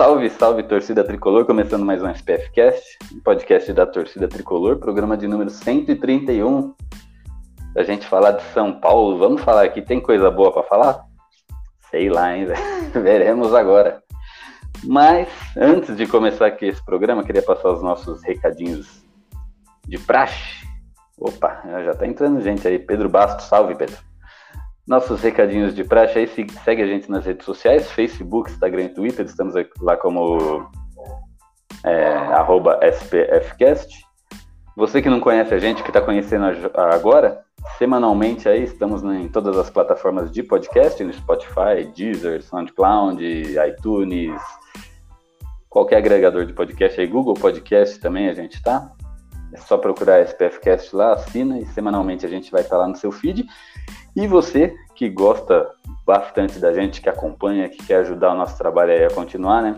Salve, salve torcida tricolor, começando mais um SPF Cast, podcast da torcida tricolor, programa de número 131. A gente falar de São Paulo, vamos falar aqui, tem coisa boa para falar? Sei lá, hein, veremos agora. Mas antes de começar aqui esse programa, queria passar os nossos recadinhos de praxe. Opa, já tá entrando gente aí. Pedro Bastos, salve Pedro. Nossos recadinhos de praxe aí, segue a gente nas redes sociais, Facebook, Instagram e Twitter, estamos lá como é, SPFcast. Você que não conhece a gente, que está conhecendo agora, semanalmente aí estamos em todas as plataformas de podcast, no Spotify, Deezer, SoundCloud, iTunes, qualquer agregador de podcast aí, Google Podcast também a gente está. É só procurar SPFcast lá, assina e semanalmente a gente vai estar tá lá no seu feed. E você que gosta bastante da gente, que acompanha, que quer ajudar o nosso trabalho a continuar, né?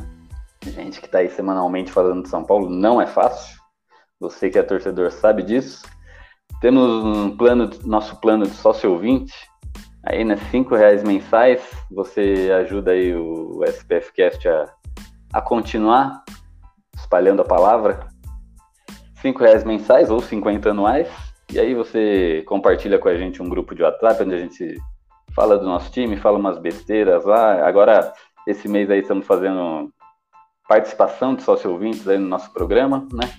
Gente que está aí semanalmente falando de São Paulo, não é fácil. Você que é torcedor sabe disso. Temos um plano, nosso plano de sócio ouvinte, aí, né? Cinco reais mensais. Você ajuda aí o SPFcast a, a continuar espalhando a palavra. Cinco reais mensais ou 50 anuais. E aí você compartilha com a gente um grupo de WhatsApp onde a gente fala do nosso time, fala umas besteiras lá. Agora, esse mês aí estamos fazendo participação de sócio ouvintes aí no nosso programa, né?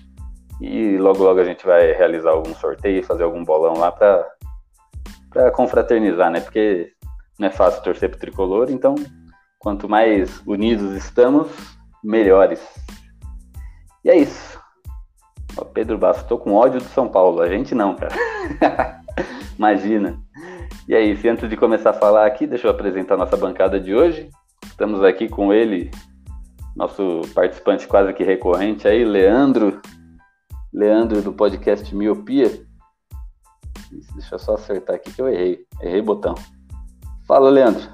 E logo logo a gente vai realizar algum sorteio, fazer algum bolão lá para para confraternizar, né? Porque não é fácil torcer pro tricolor, então quanto mais unidos estamos, melhores. E é isso. Pedro Bastos, tô com ódio do São Paulo. A gente não, cara. Imagina. E aí, se antes de começar a falar aqui, deixa eu apresentar nossa bancada de hoje. Estamos aqui com ele, nosso participante quase que recorrente aí, Leandro. Leandro do podcast Miopia. Deixa eu só acertar aqui que eu errei. Errei botão. Fala, Leandro.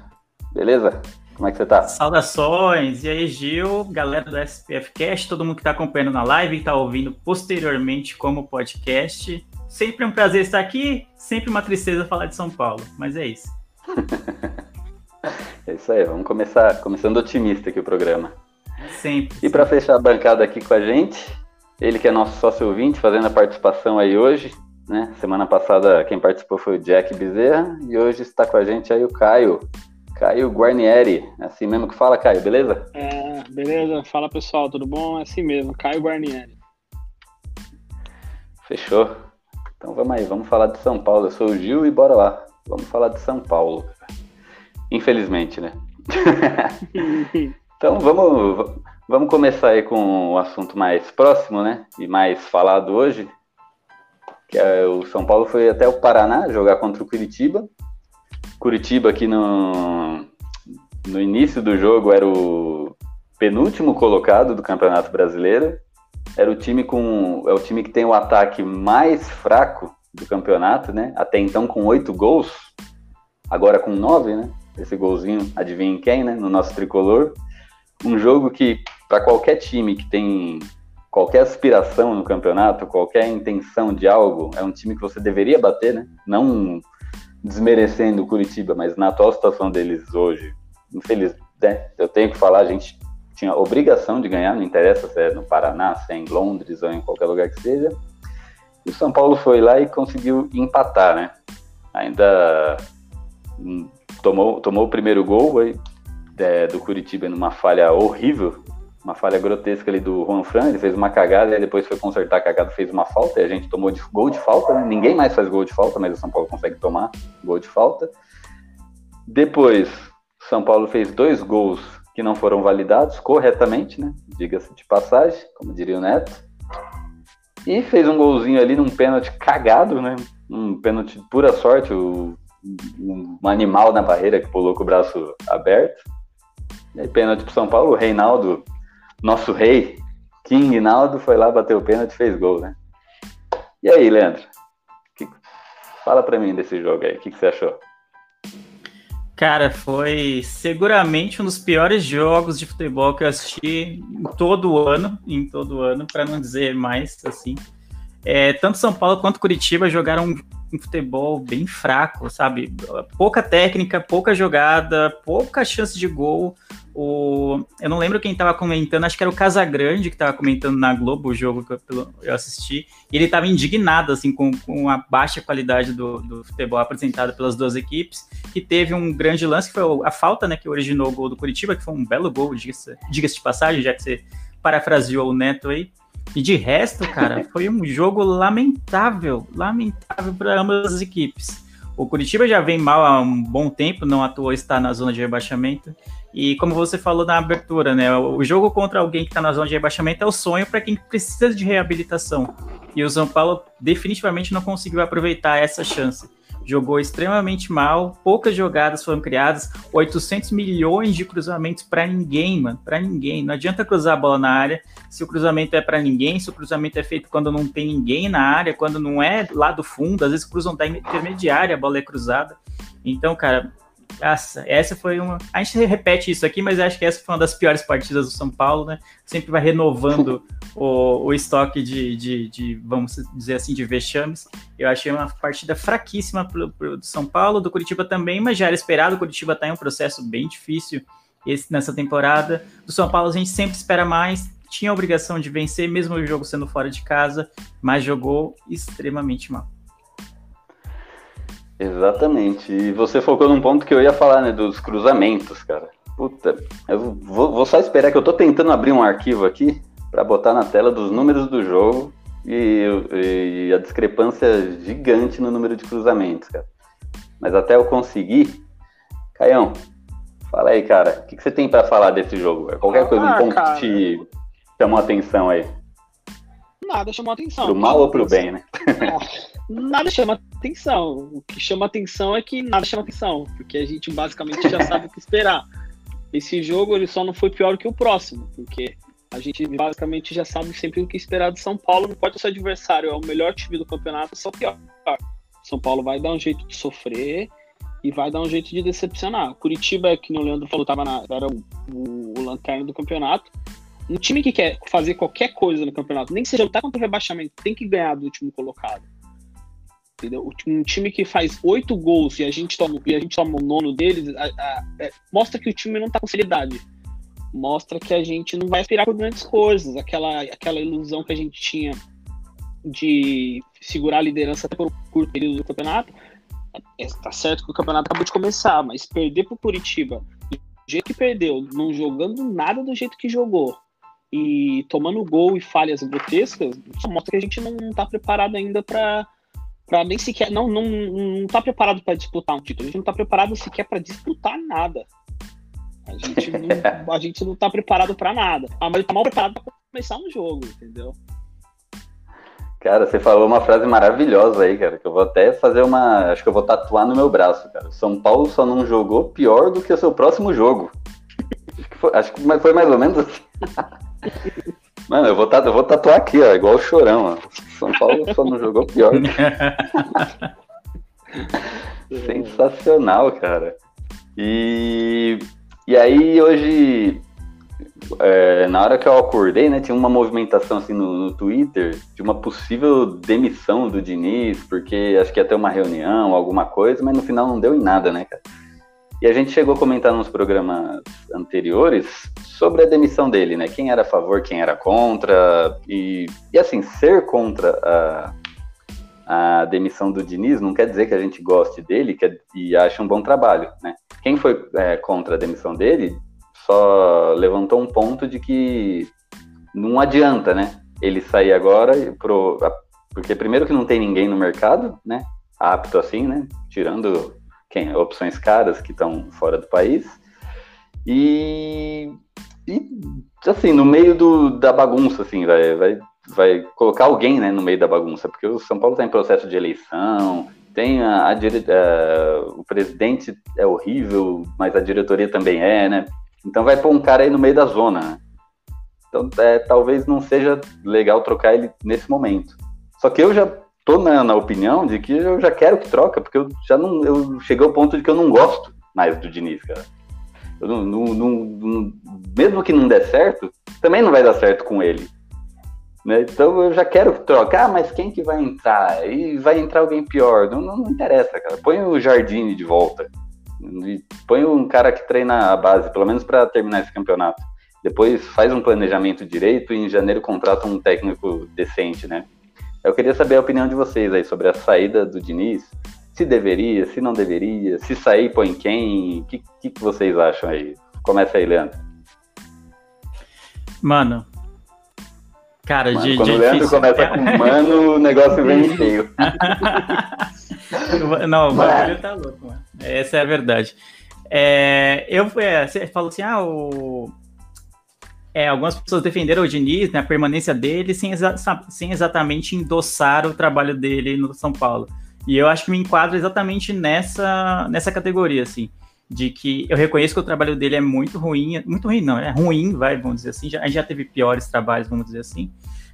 Beleza? Como é que você tá? Saudações! E aí, Gil, galera do SPF Cast, todo mundo que está acompanhando na live e está ouvindo posteriormente como podcast. Sempre um prazer estar aqui, sempre uma tristeza falar de São Paulo, mas é isso. é isso aí, vamos começar começando otimista aqui o programa. Sempre. E para fechar a bancada aqui com a gente, ele que é nosso sócio ouvinte, fazendo a participação aí hoje, né? Semana passada quem participou foi o Jack Bezerra e hoje está com a gente aí o Caio. Caio Guarnieri, é assim mesmo que fala, Caio, beleza? É, beleza. Fala pessoal, tudo bom? É assim mesmo, Caio Guarnieri. Fechou. Então vamos aí, vamos falar de São Paulo. Eu sou o Gil e bora lá. Vamos falar de São Paulo. Infelizmente, né? então vamos, vamos começar aí com o assunto mais próximo, né? E mais falado hoje. Que é o São Paulo foi até o Paraná jogar contra o Curitiba Curitiba aqui no, no início do jogo era o penúltimo colocado do Campeonato Brasileiro. Era o time com é o time que tem o ataque mais fraco do campeonato, né? Até então com oito gols, agora com nove, né? Esse golzinho, adivinha quem, né? No nosso tricolor. Um jogo que para qualquer time que tem qualquer aspiração no campeonato, qualquer intenção de algo, é um time que você deveria bater, né? Não desmerecendo o Curitiba, mas na atual situação deles hoje, infeliz, né? Eu tenho que falar, a gente tinha obrigação de ganhar, não interessa se é no Paraná, se é em Londres ou em qualquer lugar que seja. E o São Paulo foi lá e conseguiu empatar, né? Ainda hum, tomou, tomou o primeiro gol aí, é, do Curitiba numa falha horrível uma falha grotesca ali do Juan Fran, ele fez uma cagada e depois foi consertar a cagada, fez uma falta e a gente tomou de, gol de falta, né? Ninguém mais faz gol de falta, mas o São Paulo consegue tomar gol de falta. Depois, São Paulo fez dois gols que não foram validados corretamente, né? Diga-se de passagem, como diria o Neto. E fez um golzinho ali num pênalti cagado, né? Um pênalti de pura sorte, o, um animal na barreira que pulou com o braço aberto. E aí, pênalti pro São Paulo, o Reinaldo, nosso rei, King Naldo, foi lá, bateu o pênalti e fez gol, né? E aí, Leandro? Que... Fala pra mim desse jogo aí, o que, que você achou? Cara, foi seguramente um dos piores jogos de futebol que eu assisti em todo ano, em todo ano, para não dizer mais assim. É, tanto São Paulo quanto Curitiba jogaram um, futebol bem fraco, sabe? Pouca técnica, pouca jogada, pouca chance de gol. O, eu não lembro quem estava comentando, acho que era o Casagrande que estava comentando na Globo o jogo que eu, eu assisti. E ele estava indignado assim com, com, a baixa qualidade do, do, futebol apresentado pelas duas equipes. Que teve um grande lance que foi a falta, né, que originou o gol do Curitiba, que foi um belo gol, diga-se diga de passagem, já que você parafraseou o Neto aí. E de resto, cara, foi um jogo lamentável, lamentável para ambas as equipes. O Curitiba já vem mal há um bom tempo, não atuou está na zona de rebaixamento. E como você falou na abertura, né, o jogo contra alguém que está na zona de rebaixamento é o sonho para quem precisa de reabilitação. E o São Paulo definitivamente não conseguiu aproveitar essa chance jogou extremamente mal, poucas jogadas foram criadas, 800 milhões de cruzamentos para ninguém, mano, para ninguém. Não adianta cruzar a bola na área se o cruzamento é para ninguém, se o cruzamento é feito quando não tem ninguém na área, quando não é lá do fundo, às vezes cruzam da intermediária, a bola é cruzada. Então, cara, essa, essa foi uma. A gente repete isso aqui, mas acho que essa foi uma das piores partidas do São Paulo, né? Sempre vai renovando o, o estoque de, de, de, vamos dizer assim, de vexames. Eu achei uma partida fraquíssima pro, pro, do São Paulo, do Curitiba também, mas já era esperado. O Curitiba está em um processo bem difícil esse, nessa temporada. Do São Paulo a gente sempre espera mais. Tinha a obrigação de vencer, mesmo o jogo sendo fora de casa, mas jogou extremamente mal. Exatamente. E você focou num ponto que eu ia falar, né? Dos cruzamentos, cara. Puta, eu vou, vou só esperar que eu tô tentando abrir um arquivo aqui para botar na tela dos números do jogo e, e, a discrepância gigante no número de cruzamentos, cara. Mas até eu conseguir. Caião, fala aí, cara. O que, que você tem para falar desse jogo? Qualquer coisa, um ah, ponto cara. que te chamou a atenção aí. Nada chamou a atenção. Pro mal ou pro bem, né? nada chama atenção. O que chama atenção é que nada chama atenção, porque a gente basicamente já sabe o que esperar. Esse jogo ele só não foi pior que o próximo, porque a gente basicamente já sabe sempre o que esperar de São Paulo. Não pode ser adversário, é o melhor time do campeonato, só pior. São Paulo vai dar um jeito de sofrer e vai dar um jeito de decepcionar. Curitiba, que o Leandro falou, tava na, era o, o, o lanterna do campeonato. Um time que quer fazer qualquer coisa no campeonato, nem que seja lutar contra o rebaixamento, tem que ganhar do último colocado. Entendeu? Um time que faz oito gols e a gente toma, e a gente toma o nono deles, a, a, é, mostra que o time não está com seriedade. Mostra que a gente não vai aspirar por grandes coisas. Aquela, aquela ilusão que a gente tinha de segurar a liderança até por um curto período do campeonato. É, certo que o campeonato acabou de começar, mas perder para o Curitiba do jeito que perdeu, não jogando nada do jeito que jogou, e tomando gol e falhas grotescas, mostra que a gente não está preparado ainda para para nem sequer não não não tá preparado para disputar um título. A gente não tá preparado sequer para disputar nada. A gente não, a gente não tá preparado para nada. Ah, mas tá mal preparado para começar um jogo, entendeu? Cara, você falou uma frase maravilhosa aí, cara, que eu vou até fazer uma. Acho que eu vou tatuar no meu braço, cara. São Paulo só não jogou pior do que o seu próximo jogo. acho, que foi, acho que foi mais ou menos assim. Mano, eu vou, tatuar, eu vou tatuar aqui, ó, igual o Chorão, ó. São Paulo só não jogou pior. Sensacional, cara. E, e aí, hoje, é, na hora que eu acordei, né, tinha uma movimentação assim no, no, Twitter de uma possível demissão do Diniz, porque acho que ia ter uma reunião, alguma coisa, mas no final não deu em nada, né, cara? E a gente chegou a comentar nos programas anteriores sobre a demissão dele, né? Quem era a favor, quem era contra. E, e assim, ser contra a, a demissão do Diniz não quer dizer que a gente goste dele que, e ache um bom trabalho, né? Quem foi é, contra a demissão dele só levantou um ponto de que não adianta, né? Ele sair agora pro, porque primeiro que não tem ninguém no mercado, né? Apto assim, né? Tirando quem, opções caras que estão fora do país. E, e assim, no meio do, da bagunça, assim, vai, vai, vai colocar alguém né, no meio da bagunça, porque o São Paulo está em processo de eleição, tem a, a, a, o presidente é horrível, mas a diretoria também é, né? Então vai pôr um cara aí no meio da zona. Né? Então é, talvez não seja legal trocar ele nesse momento. Só que eu já tô na, na, opinião de que eu já quero que troca, porque eu já não. Eu cheguei ao ponto de que eu não gosto mais do Diniz, cara. Eu não, não, não, mesmo que não der certo, também não vai dar certo com ele. Né? Então eu já quero trocar, ah, mas quem que vai entrar? E vai entrar alguém pior. Não, não, não interessa, cara. Põe o Jardine de volta. Põe um cara que treina a base, pelo menos para terminar esse campeonato. Depois faz um planejamento direito e em janeiro contrata um técnico decente, né? Eu queria saber a opinião de vocês aí sobre a saída do Diniz. Se deveria, se não deveria, se sair, põe quem? O que, que, que vocês acham aí? Começa aí, Leandro. Mano, Cara, mano, de, quando de o Leandro difícil. começa com mano, o negócio vem feio. Não, o bagulho tá louco, mano. Essa é a verdade. É, eu, é, você falou assim, ah, o, é, algumas pessoas defenderam o Diniz, né, a permanência dele, sem, exa sem exatamente endossar o trabalho dele no São Paulo. E eu acho que me enquadro exatamente nessa, nessa categoria, assim, de que eu reconheço que o trabalho dele é muito ruim, muito ruim não, é ruim, vai, vamos dizer assim, já, já teve piores trabalhos, vamos dizer assim,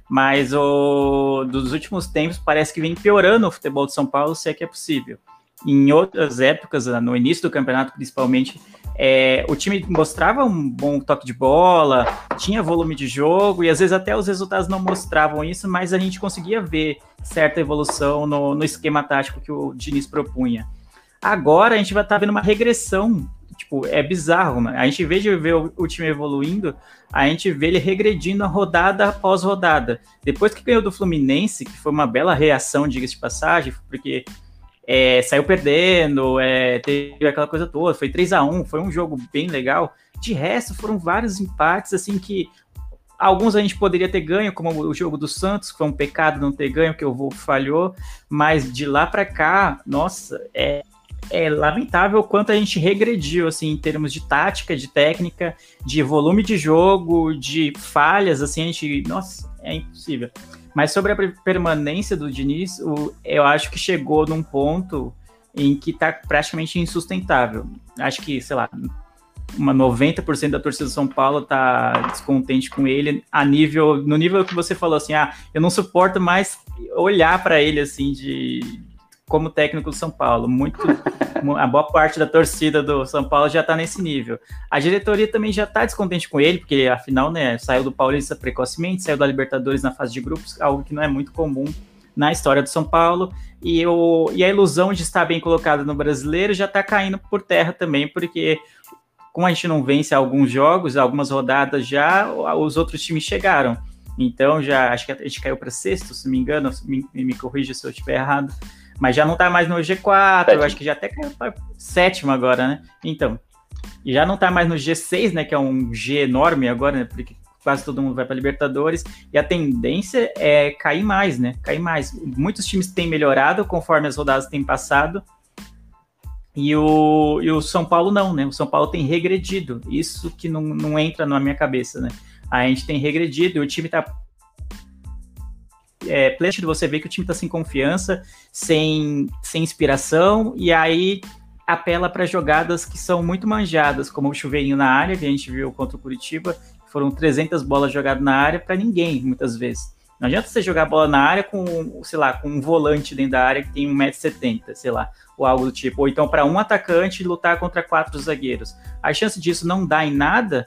mas o, dos últimos tempos parece que vem piorando o futebol de São Paulo, se é que é possível. Em outras épocas, no início do campeonato principalmente, é, o time mostrava um bom toque de bola, tinha volume de jogo, e às vezes até os resultados não mostravam isso, mas a gente conseguia ver certa evolução no, no esquema tático que o Diniz propunha. Agora a gente vai estar tá vendo uma regressão, tipo, é bizarro, mano. A gente, vê de ver o, o, time evoluindo, a gente vê ele regredindo a rodada após rodada. Depois que ganhou do Fluminense, que foi uma bela reação, diga-se de passagem, porque é, saiu perdendo, é, teve aquela coisa toda, foi 3 a 1 foi um jogo bem legal. De resto, foram vários empates, assim, que alguns a gente poderia ter ganho, como o jogo do Santos, que foi um pecado não ter ganho, porque o Wolf falhou, mas de lá para cá, nossa, é, é lamentável o quanto a gente regrediu, assim, em termos de tática, de técnica, de volume de jogo, de falhas, assim, a gente, nossa, é impossível. Mas sobre a permanência do Diniz, eu acho que chegou num ponto em que está praticamente insustentável. Acho que, sei lá, uma 90% da torcida do São Paulo tá descontente com ele a nível no nível que você falou assim, ah, eu não suporto mais olhar para ele assim de como técnico do São Paulo. Muito, a boa parte da torcida do São Paulo já está nesse nível. A diretoria também já está descontente com ele, porque afinal, né, saiu do Paulista precocemente, saiu da Libertadores na fase de grupos, algo que não é muito comum na história do São Paulo. E, o, e a ilusão de estar bem colocado no brasileiro já está caindo por terra também, porque como a gente não vence alguns jogos, algumas rodadas já, os outros times chegaram. Então já acho que a gente caiu para sexto, se me engano, me, me corrija se eu estiver errado mas já não tá mais no G4, sétimo. eu acho que já até caiu para sétimo agora, né? Então, e já não tá mais no G6, né, que é um G enorme agora, né, porque quase todo mundo vai para Libertadores, e a tendência é cair mais, né? Cair mais. Muitos times têm melhorado conforme as rodadas têm passado. E o, e o São Paulo não, né? O São Paulo tem regredido. Isso que não, não entra na minha cabeça, né? A gente tem regredido e o time tá é, de você ver que o time está sem confiança, sem, sem inspiração, e aí apela para jogadas que são muito manjadas, como o chuveirinho na área, que a gente viu contra o Curitiba, foram 300 bolas jogadas na área para ninguém, muitas vezes. Não adianta você jogar a bola na área com, sei lá, com um volante dentro da área que tem 1,70m, sei lá, ou algo do tipo. Ou então para um atacante lutar contra quatro zagueiros. A chance disso não dar em nada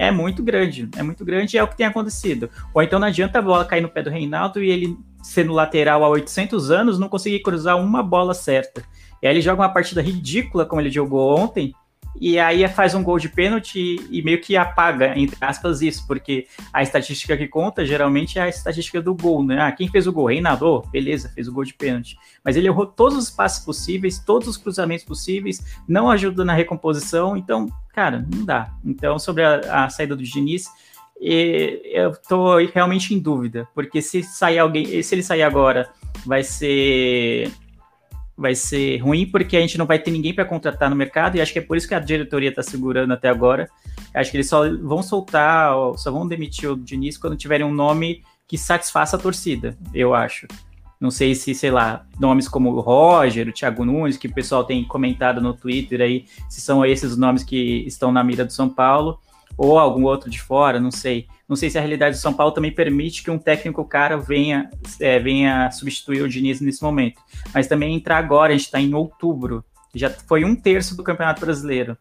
é muito grande, é muito grande e é o que tem acontecido. Ou então não adianta a bola cair no pé do Reinaldo e ele, sendo lateral há 800 anos, não conseguir cruzar uma bola certa. E aí ele joga uma partida ridícula como ele jogou ontem, e aí faz um gol de pênalti e meio que apaga, entre aspas, isso, porque a estatística que conta geralmente é a estatística do gol, né? Ah, quem fez o gol? Reinaldo, oh, beleza, fez o gol de pênalti. Mas ele errou todos os passes possíveis, todos os cruzamentos possíveis, não ajuda na recomposição, então, cara, não dá. Então, sobre a, a saída do Diniz, eu tô realmente em dúvida, porque se sair alguém, se ele sair agora, vai ser vai ser ruim porque a gente não vai ter ninguém para contratar no mercado e acho que é por isso que a diretoria está segurando até agora. Acho que eles só vão soltar, só vão demitir o Diniz quando tiverem um nome que satisfaça a torcida, eu acho. Não sei se, sei lá, nomes como o Roger, o Thiago Nunes, que o pessoal tem comentado no Twitter aí, se são esses os nomes que estão na mira do São Paulo, ou algum outro de fora, não sei. Não sei se a realidade do São Paulo também permite que um técnico cara venha, é, venha substituir o Diniz nesse momento. Mas também entrar agora, a gente está em outubro, já foi um terço do Campeonato Brasileiro.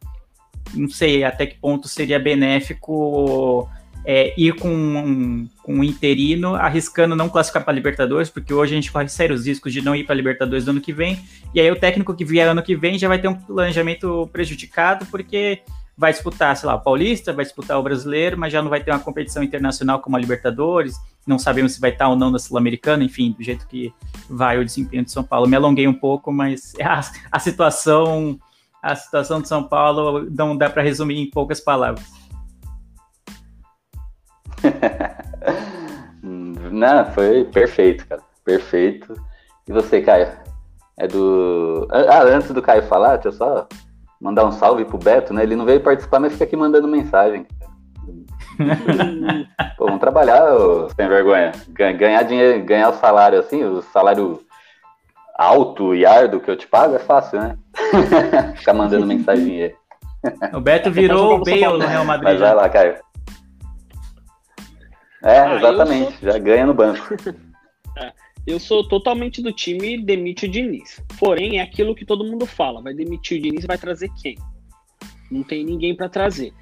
Não sei até que ponto seria benéfico é, ir com um, com um interino, arriscando não classificar para Libertadores, porque hoje a gente corre sérios riscos de não ir para Libertadores no ano que vem. E aí o técnico que vier ano que vem já vai ter um planejamento prejudicado, porque vai disputar, sei lá, o Paulista, vai disputar o Brasileiro, mas já não vai ter uma competição internacional como a Libertadores. Não sabemos se vai estar ou não na Sul-Americana, enfim, do jeito que vai o desempenho de São Paulo. Me alonguei um pouco, mas a, a situação a situação de São Paulo não dá para resumir em poucas palavras. Não, foi perfeito, cara. Perfeito. E você, Caio? É do. Ah, antes do Caio falar, deixa eu só mandar um salve pro Beto, né? Ele não veio participar, mas fica aqui mandando mensagem. Pô, vamos trabalhar, sem vergonha. Ganhar dinheiro, ganhar o salário assim, o salário alto e árduo que eu te pago é fácil, né? Ficar mandando mensagem aí. O Beto virou o Bale no Real Madrid. Mas vai lá, Caio. É, ah, exatamente. Sou... Já ganha no banco. Eu sou totalmente do time demite o Diniz. Porém, é aquilo que todo mundo fala. Vai demitir o Diniz vai trazer quem? Não tem ninguém para trazer.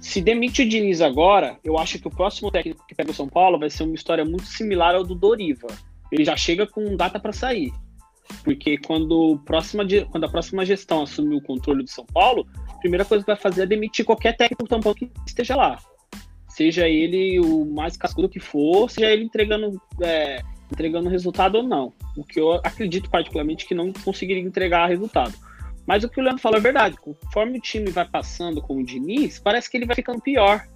Se demite o Diniz agora, eu acho que o próximo técnico que pega o São Paulo vai ser uma história muito similar ao do Doriva. Ele já chega com data para sair. Porque quando, próxima, quando a próxima gestão assumir o controle do São Paulo, a primeira coisa que vai fazer é demitir qualquer técnico tampão que esteja lá seja ele o mais cascudo que for, seja ele entregando, é, entregando resultado ou não. O que eu acredito particularmente que não conseguiria entregar resultado. Mas o que o Leandro falou é verdade. Conforme o time vai passando com o Diniz, parece que ele vai ficando pior.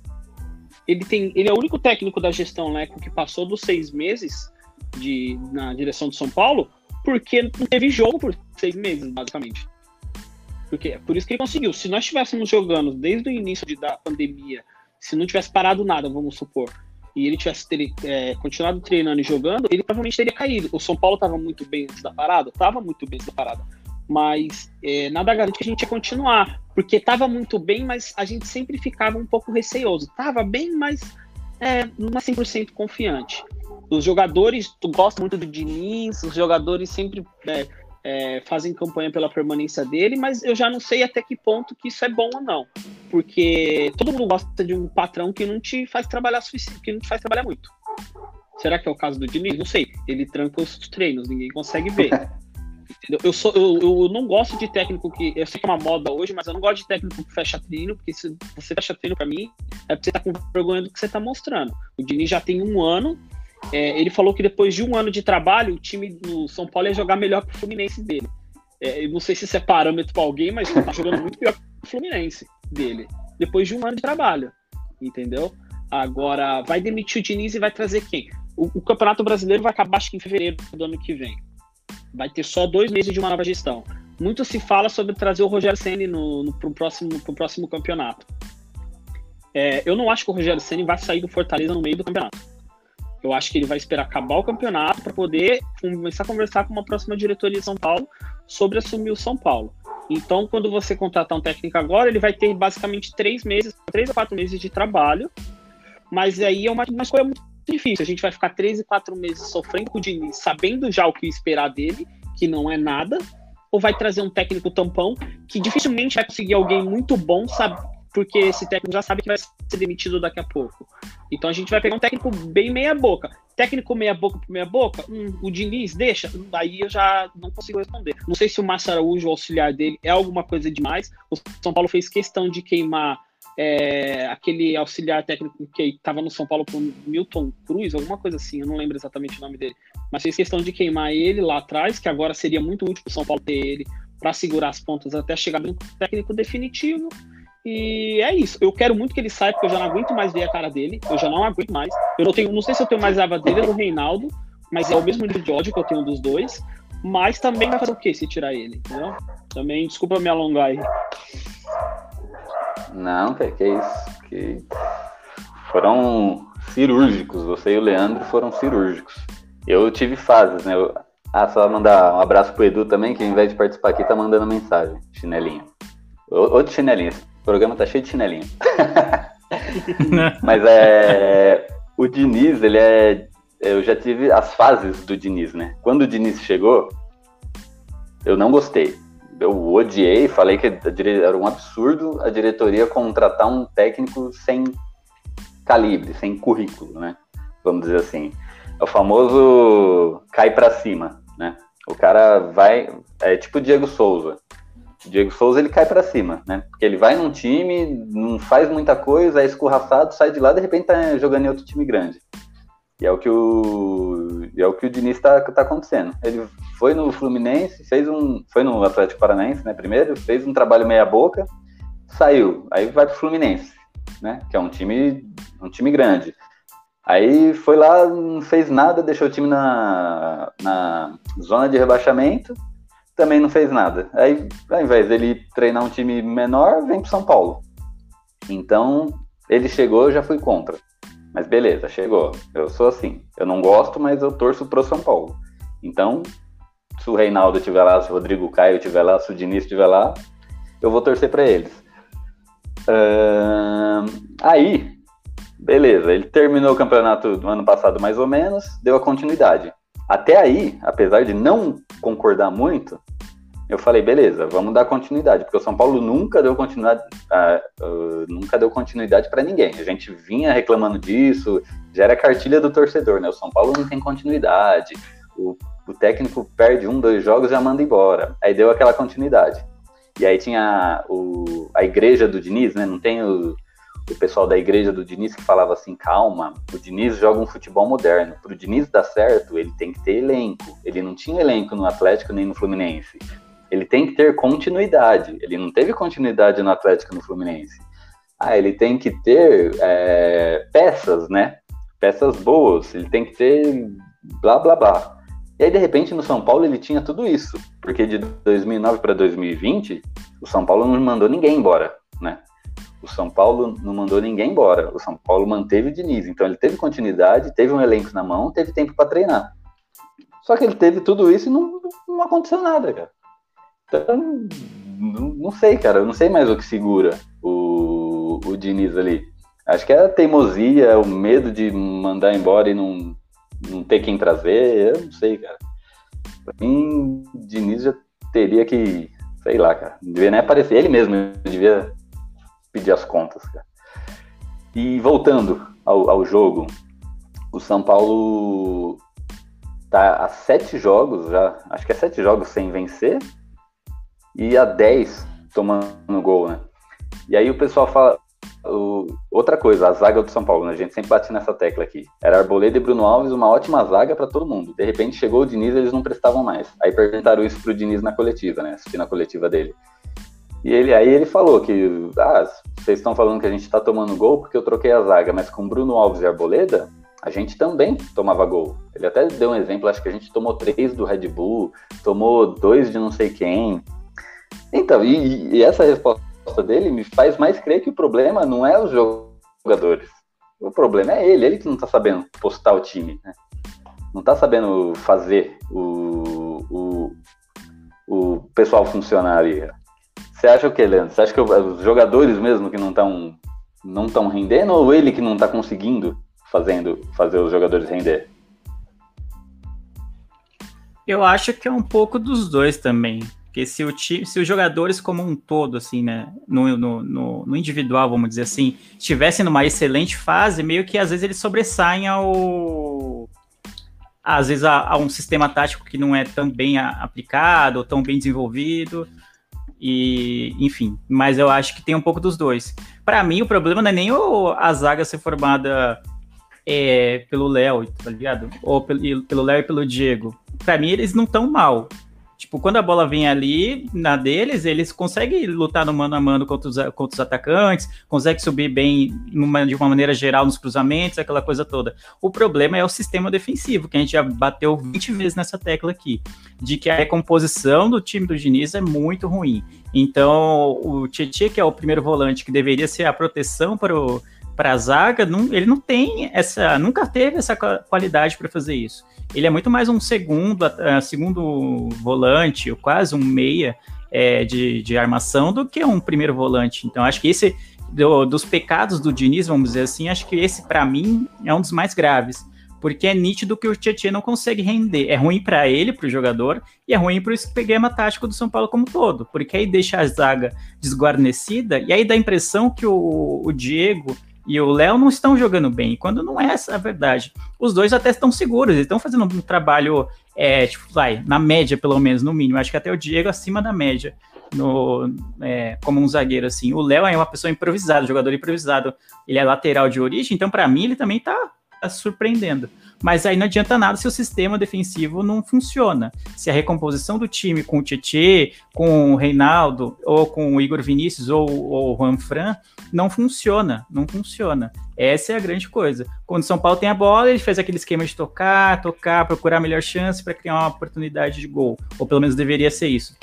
Ele, tem, ele é o único técnico da gestão Leco que passou dos seis meses de, na direção do São Paulo, porque não teve jogo por seis meses, basicamente. Porque é por isso que ele conseguiu. Se nós estivéssemos jogando desde o início de, da pandemia se não tivesse parado nada, vamos supor, e ele tivesse ter, é, continuado treinando e jogando, ele provavelmente teria caído. O São Paulo estava muito bem antes da parada, estava muito bem antes da parada, mas é, nada garante que a gente ia continuar, porque estava muito bem, mas a gente sempre ficava um pouco receoso. Estava bem, mas é, não é 100% confiante. Os jogadores gostam muito do Diniz, os jogadores sempre é, é, fazem campanha pela permanência dele, mas eu já não sei até que ponto que isso é bom ou não. Porque todo mundo gosta de um patrão que não te faz trabalhar suficiente, que não te faz trabalhar muito. Será que é o caso do Diniz? Não sei. Ele tranca os treinos, ninguém consegue ver. Entendeu? Eu, sou, eu, eu não gosto de técnico que. Eu sei que é uma moda hoje, mas eu não gosto de técnico que fecha treino, porque se você fecha treino para mim, é porque você tá com vergonha do que você tá mostrando. O Diniz já tem um ano é, ele falou que depois de um ano de trabalho, o time do São Paulo ia jogar melhor que o Fluminense dele. É, eu não sei se isso é parâmetro para alguém, mas tá jogando muito pior que o Fluminense dele. Depois de um ano de trabalho. Entendeu? Agora, vai demitir o Diniz e vai trazer quem? O, o Campeonato Brasileiro vai acabar, acho que em fevereiro do ano que vem. Vai ter só dois meses de uma nova gestão. Muito se fala sobre trazer o Rogério Senni no, no, pro, próximo, pro próximo campeonato. É, eu não acho que o Rogério Senni vai sair do Fortaleza no meio do campeonato. Eu acho que ele vai esperar acabar o campeonato para poder começar a conversar com uma próxima diretoria de São Paulo sobre assumir o São Paulo. Então, quando você contratar um técnico agora, ele vai ter basicamente três meses, três a quatro meses de trabalho, mas aí é uma, uma escolha muito difícil. A gente vai ficar três e quatro meses sofrendo com o Diniz, sabendo já o que esperar dele, que não é nada, ou vai trazer um técnico tampão que dificilmente vai conseguir alguém muito bom, sabe, porque esse técnico já sabe que vai ser demitido daqui a pouco. Então a gente vai pegar um técnico bem meia boca. Técnico meia boca por meia boca, hum, o Diniz deixa, daí eu já não consigo responder. Não sei se o Márcio Araújo, o auxiliar dele, é alguma coisa demais. O São Paulo fez questão de queimar é, aquele auxiliar técnico que estava no São Paulo com Milton Cruz, alguma coisa assim, eu não lembro exatamente o nome dele. Mas fez questão de queimar ele lá atrás, que agora seria muito útil para o São Paulo ter ele para segurar as pontas até chegar no técnico definitivo. E é isso. Eu quero muito que ele saia, porque eu já não aguento mais ver a cara dele. Eu já não aguento mais. Eu não tenho, não sei se eu tenho mais raiva dele ou do Reinaldo, mas é o mesmo nível de ódio que eu tenho dos dois. Mas também vai fazer o quê se tirar ele, entendeu? Também, desculpa me alongar aí. Não, que, que isso. Que foram cirúrgicos. Você e o Leandro foram cirúrgicos. eu tive fases, né? Eu, ah, só mandar um abraço pro Edu também, que ao invés de participar aqui, tá mandando mensagem. Chinelinho. Outro chinelinho. Programa tá cheio de chinelinho. Mas é. O Diniz, ele é. Eu já tive as fases do Diniz, né? Quando o Diniz chegou, eu não gostei. Eu odiei, falei que era um absurdo a diretoria contratar um técnico sem calibre, sem currículo, né? Vamos dizer assim. É o famoso cai para cima, né? O cara vai, é tipo o Diego Souza. Diego Souza ele cai para cima, né? Porque ele vai num time, não faz muita coisa, é escorraçado, sai de lá, de repente tá jogando em outro time grande. E é o que o, é o, que o Diniz está tá acontecendo. Ele foi no Fluminense, fez um. Foi no Atlético Paranaense, né? Primeiro, fez um trabalho meia-boca, saiu. Aí vai pro Fluminense, né? Que é um time, um time grande. Aí foi lá, não fez nada, deixou o time na, na zona de rebaixamento, também não fez nada. Aí, ao invés dele treinar um time menor, vem pro São Paulo. Então, ele chegou, eu já fui contra. Mas beleza, chegou. Eu sou assim. Eu não gosto, mas eu torço pro São Paulo. Então, se o Reinaldo estiver lá, se o Rodrigo Caio estiver lá, se o Diniz estiver lá, eu vou torcer para eles. Uh, aí, beleza, ele terminou o campeonato do ano passado mais ou menos, deu a continuidade. Até aí, apesar de não concordar muito, eu falei, beleza, vamos dar continuidade, porque o São Paulo nunca deu continuidade, uh, uh, nunca deu continuidade para ninguém. A gente vinha reclamando disso, já era cartilha do torcedor, né? O São Paulo não tem continuidade, o, o técnico perde um, dois jogos e já manda embora. Aí deu aquela continuidade. E aí tinha o, a igreja do Diniz, né? Não tem o, o pessoal da igreja do Diniz que falava assim, calma, o Diniz joga um futebol moderno. Para o Diniz dar certo, ele tem que ter elenco. Ele não tinha elenco no Atlético nem no Fluminense ele tem que ter continuidade. Ele não teve continuidade no Atlético no Fluminense. Ah, ele tem que ter é, peças, né? Peças boas. Ele tem que ter blá blá blá. E aí, de repente, no São Paulo ele tinha tudo isso. Porque de 2009 para 2020, o São Paulo não mandou ninguém embora, né? O São Paulo não mandou ninguém embora. O São Paulo manteve o Diniz. Então ele teve continuidade, teve um elenco na mão, teve tempo para treinar. Só que ele teve tudo isso e não, não aconteceu nada, cara. Então, não, não sei, cara. Eu não sei mais o que segura o, o Diniz ali. Acho que é a teimosia, o medo de mandar embora e não, não ter quem trazer. Eu não sei, cara. Pra mim, Diniz já teria que, sei lá, cara. Devia nem aparecer. Ele mesmo devia pedir as contas, cara. E voltando ao, ao jogo, o São Paulo tá a sete jogos já, acho que é sete jogos sem vencer, e a 10 tomando gol, né? E aí o pessoal fala. O, outra coisa, a zaga do São Paulo, né? A gente sempre bate nessa tecla aqui. Era Arboleda e Bruno Alves, uma ótima zaga para todo mundo. De repente chegou o Diniz eles não prestavam mais. Aí perguntaram isso pro Diniz na coletiva, né? Assistindo a coletiva dele. E ele, aí ele falou que, ah, vocês estão falando que a gente está tomando gol porque eu troquei a zaga, mas com Bruno Alves e Arboleda, a gente também tomava gol. Ele até deu um exemplo, acho que a gente tomou três do Red Bull, tomou dois de não sei quem. Então, e, e, essa resposta dele me faz mais crer que o problema não é os jogadores. O problema é ele, ele que não tá sabendo postar o time, né? Não tá sabendo fazer o, o, o pessoal funcionar ali. Você acha o que, Leandro? Você acha que os jogadores mesmo que não estão não estão rendendo ou ele que não está conseguindo fazendo fazer os jogadores render? Eu acho que é um pouco dos dois também. Porque se, o time, se os jogadores como um todo, assim, né, no, no, no, no individual, vamos dizer assim, estivessem numa excelente fase, meio que às vezes eles sobressaem ao. Às vezes a, a um sistema tático que não é tão bem aplicado ou tão bem desenvolvido. E, enfim, mas eu acho que tem um pouco dos dois. Para mim, o problema não é nem o, a zaga ser formada é, pelo Léo, tá ligado? Ou pelo Léo e pelo Diego. Para mim, eles não estão mal. Tipo, quando a bola vem ali, na deles, eles conseguem lutar no mano a mano contra os, contra os atacantes, conseguem subir bem uma, de uma maneira geral nos cruzamentos, aquela coisa toda. O problema é o sistema defensivo, que a gente já bateu 20 vezes nessa tecla aqui, de que a recomposição do time do Diniz é muito ruim. Então, o Tietchan, que é o primeiro volante, que deveria ser a proteção para o para a zaga, não, ele não tem essa, nunca teve essa qualidade para fazer isso. Ele é muito mais um segundo, uh, segundo volante, ou quase um meia é, de, de armação do que um primeiro volante. Então, acho que esse do, dos pecados do Diniz, vamos dizer assim, acho que esse para mim é um dos mais graves porque é nítido que o Tietchan não consegue render. É ruim para ele, para o jogador, e é ruim para o esquema tático do São Paulo como todo, porque aí deixa a zaga desguarnecida, e aí dá a impressão que o, o Diego e o Léo não estão jogando bem, quando não é essa a verdade. Os dois até estão seguros, eles estão fazendo um trabalho, é, tipo, vai, na média, pelo menos, no mínimo. Acho que até o Diego acima da média. No, é, como um zagueiro assim. O Léo é uma pessoa improvisada, jogador improvisado. Ele é lateral de origem, então para mim ele também tá tá surpreendendo. Mas aí não adianta nada se o sistema defensivo não funciona. Se a recomposição do time com o Tietê, com o Reinaldo, ou com o Igor Vinícius, ou, ou o Juan Fran, não funciona. Não funciona. Essa é a grande coisa. Quando o São Paulo tem a bola, ele faz aquele esquema de tocar, tocar, procurar a melhor chance para criar uma oportunidade de gol. Ou pelo menos deveria ser isso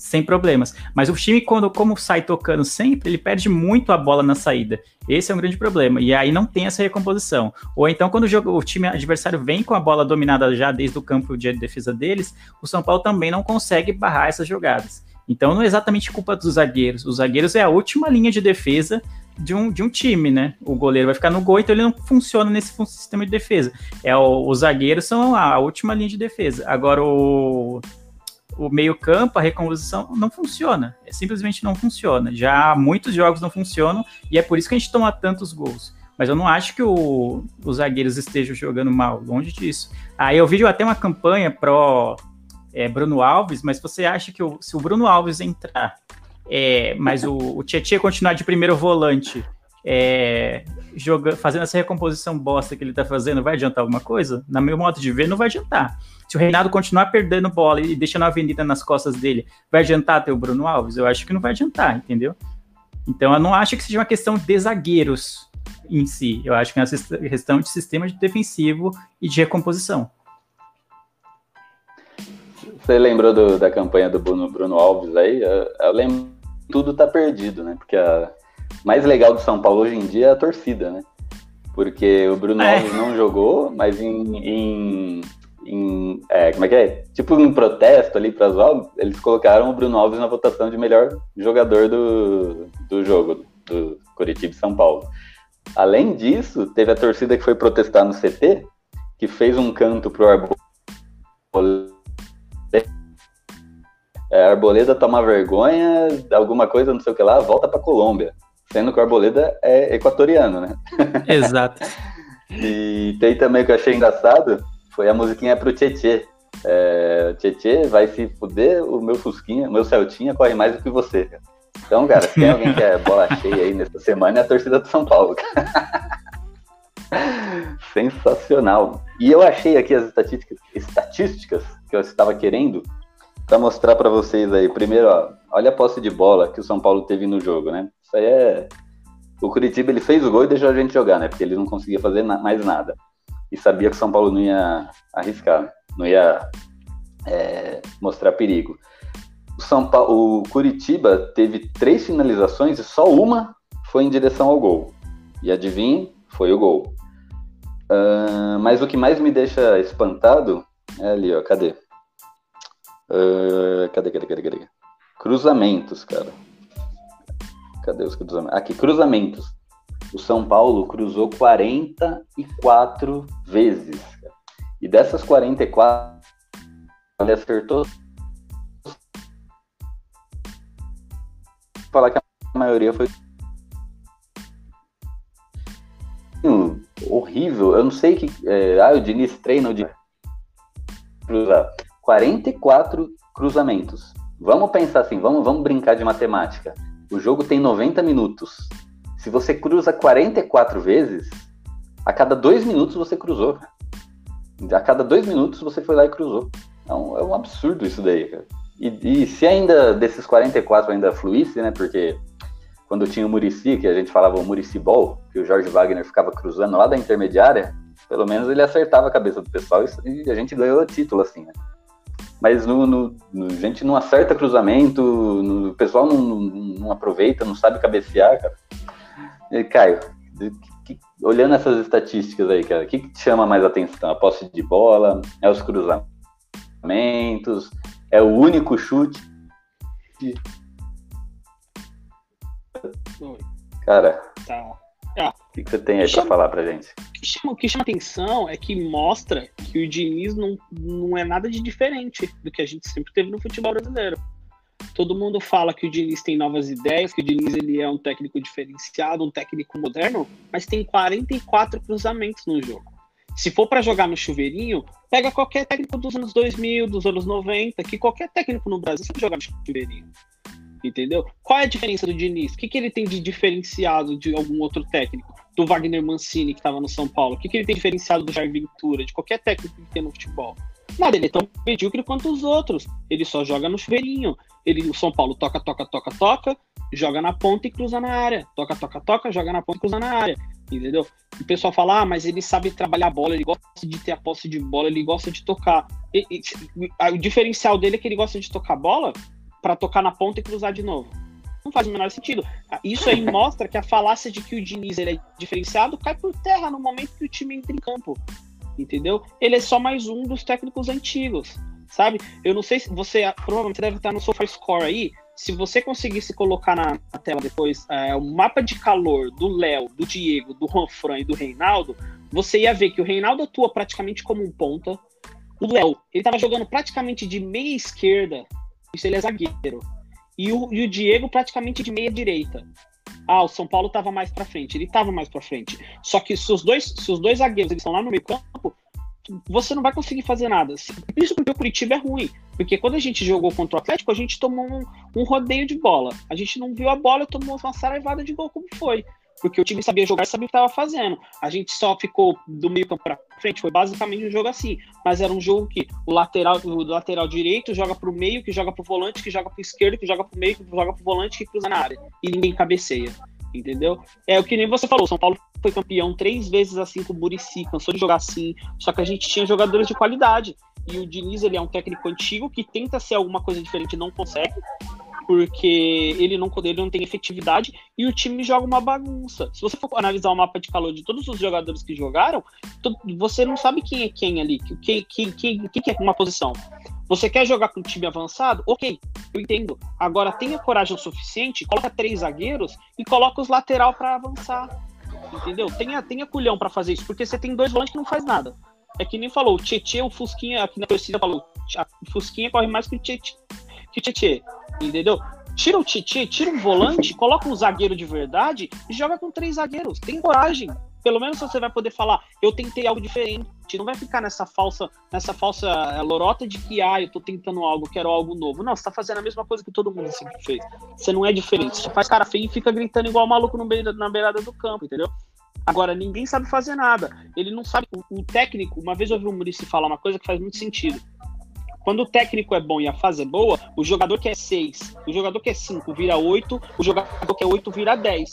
sem problemas. Mas o time, quando como sai tocando sempre, ele perde muito a bola na saída. Esse é um grande problema. E aí não tem essa recomposição. Ou então, quando o, jogo, o time adversário vem com a bola dominada já desde o campo de defesa deles, o São Paulo também não consegue barrar essas jogadas. Então não é exatamente culpa dos zagueiros. Os zagueiros é a última linha de defesa de um, de um time, né? O goleiro vai ficar no gol, então ele não funciona nesse sistema de defesa. É o, os zagueiros são a última linha de defesa. Agora o o meio-campo, a recomposição não funciona. É, simplesmente não funciona. Já muitos jogos não funcionam e é por isso que a gente toma tantos gols. Mas eu não acho que o, os zagueiros estejam jogando mal, longe disso. Aí eu vi até uma campanha pro é, Bruno Alves, mas você acha que o, se o Bruno Alves entrar, é, mas o, o Tietchan continuar de primeiro volante, é, joga, fazendo essa recomposição bosta que ele tá fazendo, vai adiantar alguma coisa? Na meu modo de ver, não vai adiantar. Se o Reinaldo continuar perdendo bola e deixando a avenida nas costas dele, vai adiantar ter o Bruno Alves? Eu acho que não vai adiantar, entendeu? Então eu não acho que seja uma questão de zagueiros em si. Eu acho que é uma questão de sistema de defensivo e de recomposição. Você lembrou do, da campanha do Bruno, Bruno Alves aí? Eu, eu lembro tudo tá perdido, né? Porque a, mais legal do São Paulo hoje em dia é a torcida, né? Porque o Bruno é. Alves não jogou, mas em, em, em é, como é que é? Tipo um protesto ali para zoar, eles colocaram o Bruno Alves na votação de melhor jogador do, do jogo, do Curitiba e São Paulo. Além disso, teve a torcida que foi protestar no CT, que fez um canto pro Arboleda. É, Arboleda toma vergonha, alguma coisa, não sei o que lá, volta pra Colômbia. Sendo que o Arboleda é equatoriano, né? Exato. e tem também o que eu achei engraçado, foi a musiquinha pro Tietê. É, Tietê vai se fuder, o meu Fusquinha, o meu Celtinha corre mais do que você. Então, cara, se tem alguém que é bola cheia aí nessa semana, é a torcida do São Paulo. Sensacional. E eu achei aqui as estatísticas, estatísticas que eu estava querendo para mostrar para vocês aí. Primeiro, ó, olha a posse de bola que o São Paulo teve no jogo, né? Isso aí é. O Curitiba ele fez o gol e deixou a gente jogar, né? Porque ele não conseguia fazer na mais nada. E sabia que o São Paulo não ia arriscar, não ia é, mostrar perigo. O, São Paulo, o Curitiba teve três finalizações e só uma foi em direção ao gol. E adivinhe, foi o gol. Uh, mas o que mais me deixa espantado é ali, ó, cadê? Uh, cadê, cadê, cadê, cadê? Cruzamentos, cara. Cadê os cruzamentos? Aqui, cruzamentos. O São Paulo cruzou 44 vezes. E dessas 44, ele acertou. Falar que a maioria foi horrível. Eu não sei que. É, ah, o Diniz treina o Diniz. Cruzar 44 cruzamentos. Vamos pensar assim, vamos, vamos brincar de matemática. O jogo tem 90 minutos. Se você cruza 44 vezes, a cada dois minutos você cruzou. A cada dois minutos você foi lá e cruzou. É um absurdo isso daí, cara. E, e se ainda desses 44 ainda fluísse, né? Porque quando tinha o Murici, que a gente falava o Murici Ball, que o Jorge Wagner ficava cruzando lá da intermediária, pelo menos ele acertava a cabeça do pessoal e a gente ganhou o título, assim, né? mas no, no, no, a gente não acerta cruzamento, no, o pessoal não, não, não, aproveita, não sabe cabecear, cara. E, Caio, que, olhando essas estatísticas aí, cara, o que, que te chama mais atenção? A posse de bola? É os cruzamentos? É o único chute? Oi. Cara, Tá. o que, que você tem aí pra Chama- falar pra gente? O que chama, o que chama atenção é que mostra que o Diniz não, não é nada de diferente do que a gente sempre teve no futebol brasileiro. Todo mundo fala que o Diniz tem novas ideias, que o Diniz ele é um técnico diferenciado, um técnico moderno, mas tem 44 cruzamentos no jogo. Se for para jogar no chuveirinho, pega qualquer técnico dos anos 2000, dos anos 90, que qualquer técnico no Brasil sabe jogar no chuveirinho. Entendeu? Qual é a diferença do Diniz? O que, que ele tem de diferenciado de algum outro técnico? Do Wagner Mancini, que estava no São Paulo? O que, que ele tem diferenciado do Jair Ventura, de qualquer técnico que tem no futebol? Nada, ele é tão medíocre quanto os outros. Ele só joga no chuveirinho. Ele, o São Paulo toca, toca, toca, toca, joga na ponta e cruza na área. Toca, toca, toca, joga na ponta e cruza na área. Entendeu? O pessoal fala, ah, mas ele sabe trabalhar a bola, ele gosta de ter a posse de bola, ele gosta de tocar. E- e- o diferencial dele é que ele gosta de tocar bola para tocar na ponta e cruzar de novo. Não faz o menor sentido. Isso aí mostra que a falácia de que o Diniz ele é diferenciado cai por terra no momento que o time entra em campo. Entendeu? Ele é só mais um dos técnicos antigos, sabe? Eu não sei se você provavelmente deve estar no SofaScore aí. Se você conseguisse colocar na, tela depois é, o mapa de calor do Léo, do Diego, do Juanfran e do Reinaldo, você ia ver que o Reinaldo atua praticamente como um ponta. O Léo, ele estava jogando praticamente de meia esquerda, isso ele é zagueiro. E o, e o Diego praticamente de meia direita. Ah, o São Paulo estava mais para frente, ele estava mais para frente. Só que se os dois, se os dois zagueiros estão lá no meio campo, você não vai conseguir fazer nada. Isso porque o Curitiba é ruim. Porque quando a gente jogou contra o Atlético, a gente tomou um, um rodeio de bola. A gente não viu a bola e tomou uma saraivada de gol como foi. Porque o time sabia jogar e sabia o que estava fazendo. A gente só ficou do meio campo para frente. Foi basicamente um jogo assim. Mas era um jogo que o lateral, o lateral direito joga para o meio, que joga para o volante, que joga para o esquerdo, que joga para o meio, que joga para o volante, que cruza na área. E ninguém cabeceia. Entendeu? É o que nem você falou. São Paulo foi campeão três vezes assim com o Murici, cansou de jogar assim. Só que a gente tinha jogadores de qualidade. E o Diniz, ele é um técnico antigo que tenta ser alguma coisa diferente não consegue porque ele não, ele não tem efetividade e o time joga uma bagunça. Se você for analisar o mapa de calor de todos os jogadores que jogaram, você não sabe quem é quem ali, quem, quem é uma posição. Você quer jogar com um time avançado? Ok, eu entendo. Agora tenha coragem o suficiente, coloca três zagueiros e coloca os lateral para avançar. Entendeu? Tenha, tenha culhão para fazer isso, porque você tem dois volantes que não faz nada. É que nem falou, o Tietê, o Fusquinha, aqui na torcida falou, o Fusquinha corre mais que o Tietê. Que o entendeu? Tira o Titi, tira um volante, coloca um zagueiro de verdade e joga com três zagueiros. Tem coragem. Pelo menos você vai poder falar, eu tentei algo diferente. Não vai ficar nessa falsa, nessa falsa eh, lorota de que ah, eu tô tentando algo, quero algo novo. Não, você tá fazendo a mesma coisa que todo mundo sempre fez. Você não é diferente. Você faz cara feio e fica gritando igual maluco beira, na beirada do campo, entendeu? Agora, ninguém sabe fazer nada. Ele não sabe. O, o técnico, uma vez eu ouvi o Murici falar uma coisa que faz muito sentido. Quando o técnico é bom e a fase é boa, o jogador que é 6, o jogador que é 5 vira 8, o jogador que é 8 vira 10.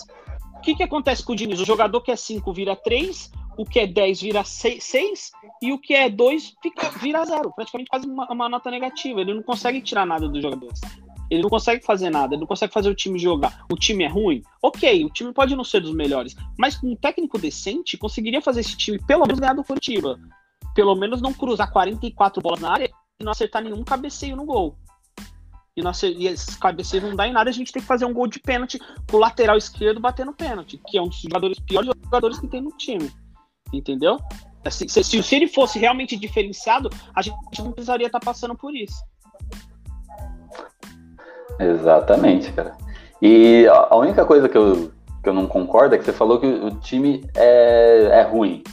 O que, que acontece com o Diniz? O jogador que é 5 vira 3, o que é 10 vira 6 e o que é 2 fica, vira 0. Praticamente quase uma, uma nota negativa. Ele não consegue tirar nada dos jogadores. Ele não consegue fazer nada, ele não consegue fazer o time jogar. O time é ruim? Ok, o time pode não ser dos melhores, mas um técnico decente, conseguiria fazer esse time pelo menos ganhar do Curitiba. Pelo menos não cruzar 44 bolas na área e não acertar nenhum cabeceio no gol. E, não acer... e esses cabeceios não dá em nada, a gente tem que fazer um gol de pênalti com o lateral esquerdo batendo pênalti, que é um dos jogadores piores jogadores que tem no time. Entendeu? Se, se, se ele fosse realmente diferenciado, a gente não precisaria estar passando por isso. Exatamente, cara. E a única coisa que eu, que eu não concordo é que você falou que o time é, é ruim.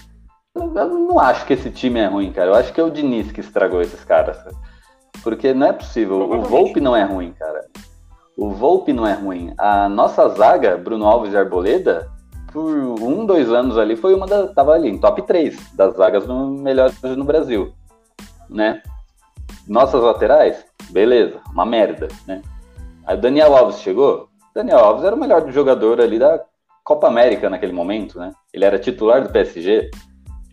Eu não acho que esse time é ruim, cara. Eu acho que é o Diniz que estragou esses caras. Porque não é possível. O Volpe não é ruim, cara. O Volpe não é ruim. A nossa zaga, Bruno Alves e Arboleda, por um, dois anos ali, foi uma da. Tava ali, em top 3 das zagas no, melhores no Brasil. Né? Nossas laterais, beleza, uma merda, né? Aí o Daniel Alves chegou. Daniel Alves era o melhor jogador ali da Copa América naquele momento, né? Ele era titular do PSG.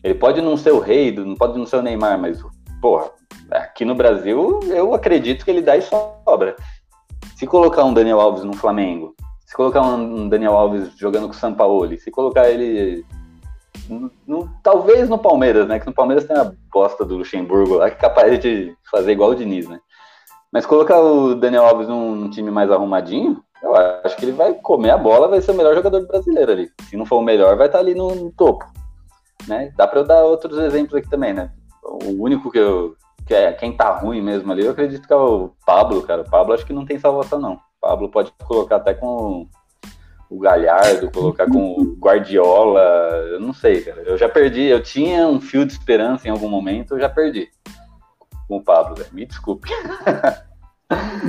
Ele pode não ser o rei, não pode não ser o Neymar, mas, porra, aqui no Brasil eu acredito que ele dá e sobra. Se colocar um Daniel Alves no Flamengo, Se colocar um Daniel Alves jogando com o São Paulo, se colocar ele. No, no, talvez no Palmeiras, né? Que no Palmeiras tem a bosta do Luxemburgo lá, que é capaz de fazer igual o Diniz, né? Mas colocar o Daniel Alves num, num time mais arrumadinho, eu acho que ele vai comer a bola, vai ser o melhor jogador brasileiro ali. Se não for o melhor, vai estar ali no, no topo. Né? Dá para eu dar outros exemplos aqui também, né? O único que eu. Que é quem tá ruim mesmo ali, eu acredito que é o Pablo, cara. O Pablo acho que não tem salvação, não. O Pablo pode colocar até com o Galhardo, colocar com o Guardiola, eu não sei, cara. Eu já perdi, eu tinha um fio de esperança em algum momento, eu já perdi com o Pablo, velho. Me desculpe.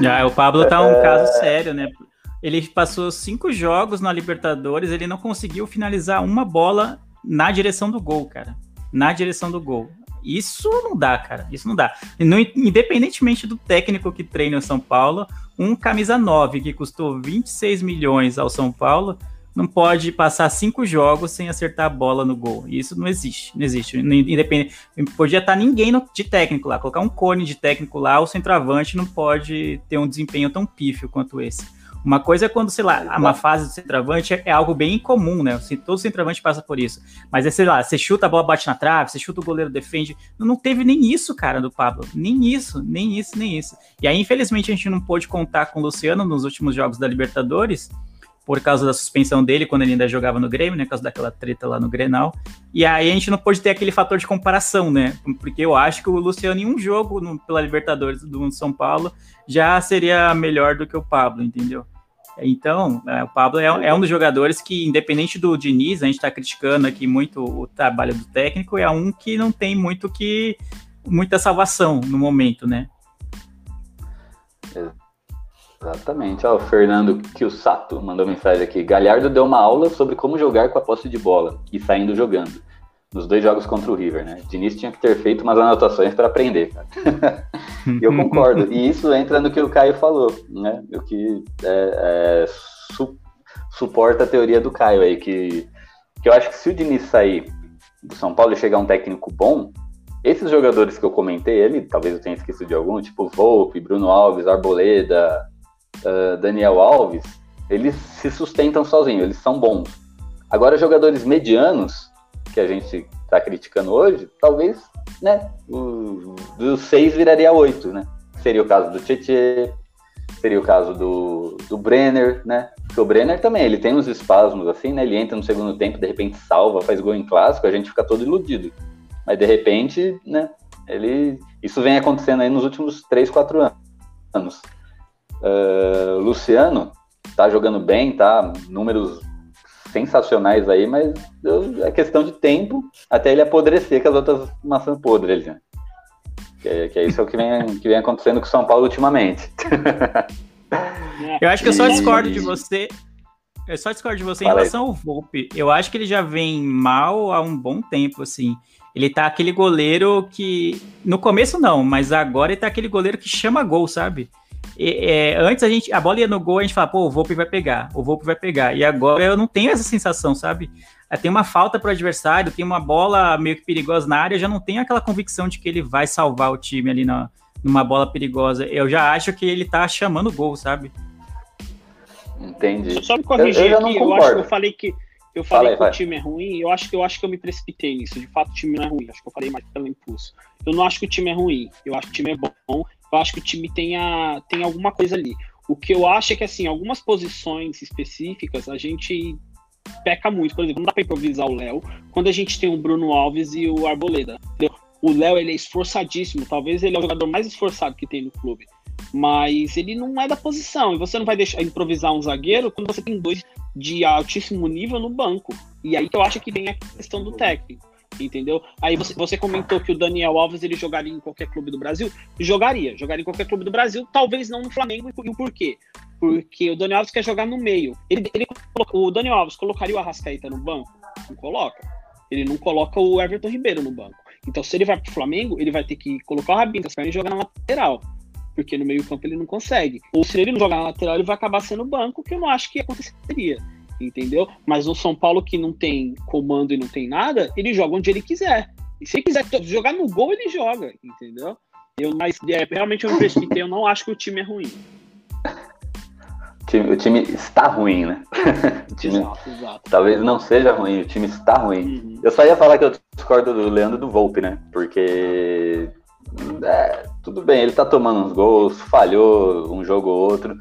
Já, o Pablo tá um é... caso sério, né? Ele passou cinco jogos na Libertadores, ele não conseguiu finalizar uma bola na direção do gol, cara. Na direção do gol. Isso não dá, cara. Isso não dá. independentemente do técnico que treina o São Paulo, um camisa 9 que custou 26 milhões ao São Paulo não pode passar cinco jogos sem acertar a bola no gol. Isso não existe, não existe. Independente, podia estar ninguém no, de técnico lá, colocar um cone de técnico lá, o centroavante não pode ter um desempenho tão pífio quanto esse. Uma coisa é quando, sei lá, uma fase do centroavante é, é algo bem incomum, né? Assim, todo centroavante passa por isso. Mas é, sei lá, você chuta a bola, bate na trave, você chuta o goleiro, defende. Não teve nem isso, cara, do Pablo. Nem isso, nem isso, nem isso. E aí, infelizmente, a gente não pôde contar com o Luciano nos últimos jogos da Libertadores, por causa da suspensão dele quando ele ainda jogava no Grêmio, né, por causa daquela treta lá no Grenal. E aí a gente não pôde ter aquele fator de comparação, né? Porque eu acho que o Luciano em um jogo no, pela Libertadores do São Paulo já seria melhor do que o Pablo, entendeu? Então, é, o Pablo é, é, um dos jogadores que, independente do Diniz, a gente está criticando aqui muito o trabalho do técnico, é um que não tem muito que muita salvação no momento, né? Exatamente. Ó, o Fernando Kiyusato mandou mensagem aqui. Galhardo deu uma aula sobre como jogar com a posse de bola e saindo jogando. Nos dois jogos contra o River, né? Diniz tinha que ter feito umas anotações para aprender, cara. eu concordo. E isso entra no que o Caio falou, né? O que é, é, su suporta a teoria do Caio aí, que, que eu acho que se o Diniz sair do São Paulo e chegar um técnico bom, esses jogadores que eu comentei ali, talvez eu tenha esquecido de algum, tipo Volpe, Bruno Alves, Arboleda, uh, Daniel Alves, eles se sustentam sozinhos, eles são bons. Agora, jogadores medianos, que a gente está criticando hoje, talvez, né, o, dos seis viraria oito, né? Seria o caso do Tietê, seria o caso do, do Brenner, né? Porque o Brenner também, ele tem uns espasmos assim, né? Ele entra no segundo tempo, de repente salva, faz gol em clássico, a gente fica todo iludido. Mas de repente, né? Ele, isso vem acontecendo aí nos últimos três, quatro anos. Uh, Luciano tá jogando bem, tá? Números sensacionais aí, mas é questão de tempo até ele apodrecer com as outras maçãs podres, né? Que é, que é isso que vem, que vem acontecendo com o São Paulo ultimamente. Eu acho que eu só discordo de você. Eu só discordo de você Fala em relação aí. ao Volpe. Eu acho que ele já vem mal há um bom tempo, assim. Ele tá aquele goleiro que. No começo não, mas agora ele tá aquele goleiro que chama gol, sabe? É, antes a gente, a bola ia no gol, a gente fala, pô, o Volpe vai pegar, o Volpe vai pegar. E agora eu não tenho essa sensação, sabe? É, tem uma falta para o adversário, tem uma bola meio que perigosa na área, eu já não tenho aquela convicção de que ele vai salvar o time ali na, numa bola perigosa. Eu já acho que ele tá chamando gol, sabe? Entendi. Só me corrigir eu, eu aqui, eu acho que eu falei que eu falei que o time é ruim, eu acho que eu acho que eu me precipitei nisso. De fato, o time não é ruim. Acho que eu falei mais pelo impulso. Eu não acho que o time é ruim. Eu acho que o time é bom eu acho que o time tem, tem alguma coisa ali. O que eu acho é que, assim, algumas posições específicas a gente peca muito. Por exemplo, não dá para improvisar o Léo quando a gente tem o Bruno Alves e o Arboleda. Entendeu? O Léo, ele é esforçadíssimo. Talvez ele é o jogador mais esforçado que tem no clube. Mas ele não é da posição. E você não vai deixar improvisar um zagueiro quando você tem dois de altíssimo nível no banco. E aí que eu acho que vem a questão do técnico entendeu? Aí você, você comentou que o Daniel Alves ele jogaria em qualquer clube do Brasil. Jogaria, jogaria em qualquer clube do Brasil, talvez não no Flamengo. E o porquê? Porque o Daniel Alves quer jogar no meio. Ele, ele, o Daniel Alves colocaria o Arrascaeta no banco? Não coloca. Ele não coloca o Everton Ribeiro no banco. Então, se ele vai pro Flamengo, ele vai ter que colocar o Rabinho e jogar na lateral. Porque no meio-campo ele não consegue. Ou se ele não jogar na lateral, ele vai acabar sendo banco, que eu não acho que aconteceria entendeu? Mas o São Paulo que não tem comando e não tem nada, ele joga onde ele quiser. E se ele quiser jogar no gol, ele joga, entendeu? Eu, mas é, realmente eu não precipitei, eu não acho que o time é ruim. time, o time está ruim, né? time Exato, exato. talvez não seja ruim, o time está ruim. Uhum. Eu só ia falar que eu discordo do Leandro do Volpe, né? Porque é, tudo bem, ele tá tomando uns gols, falhou um jogo ou outro,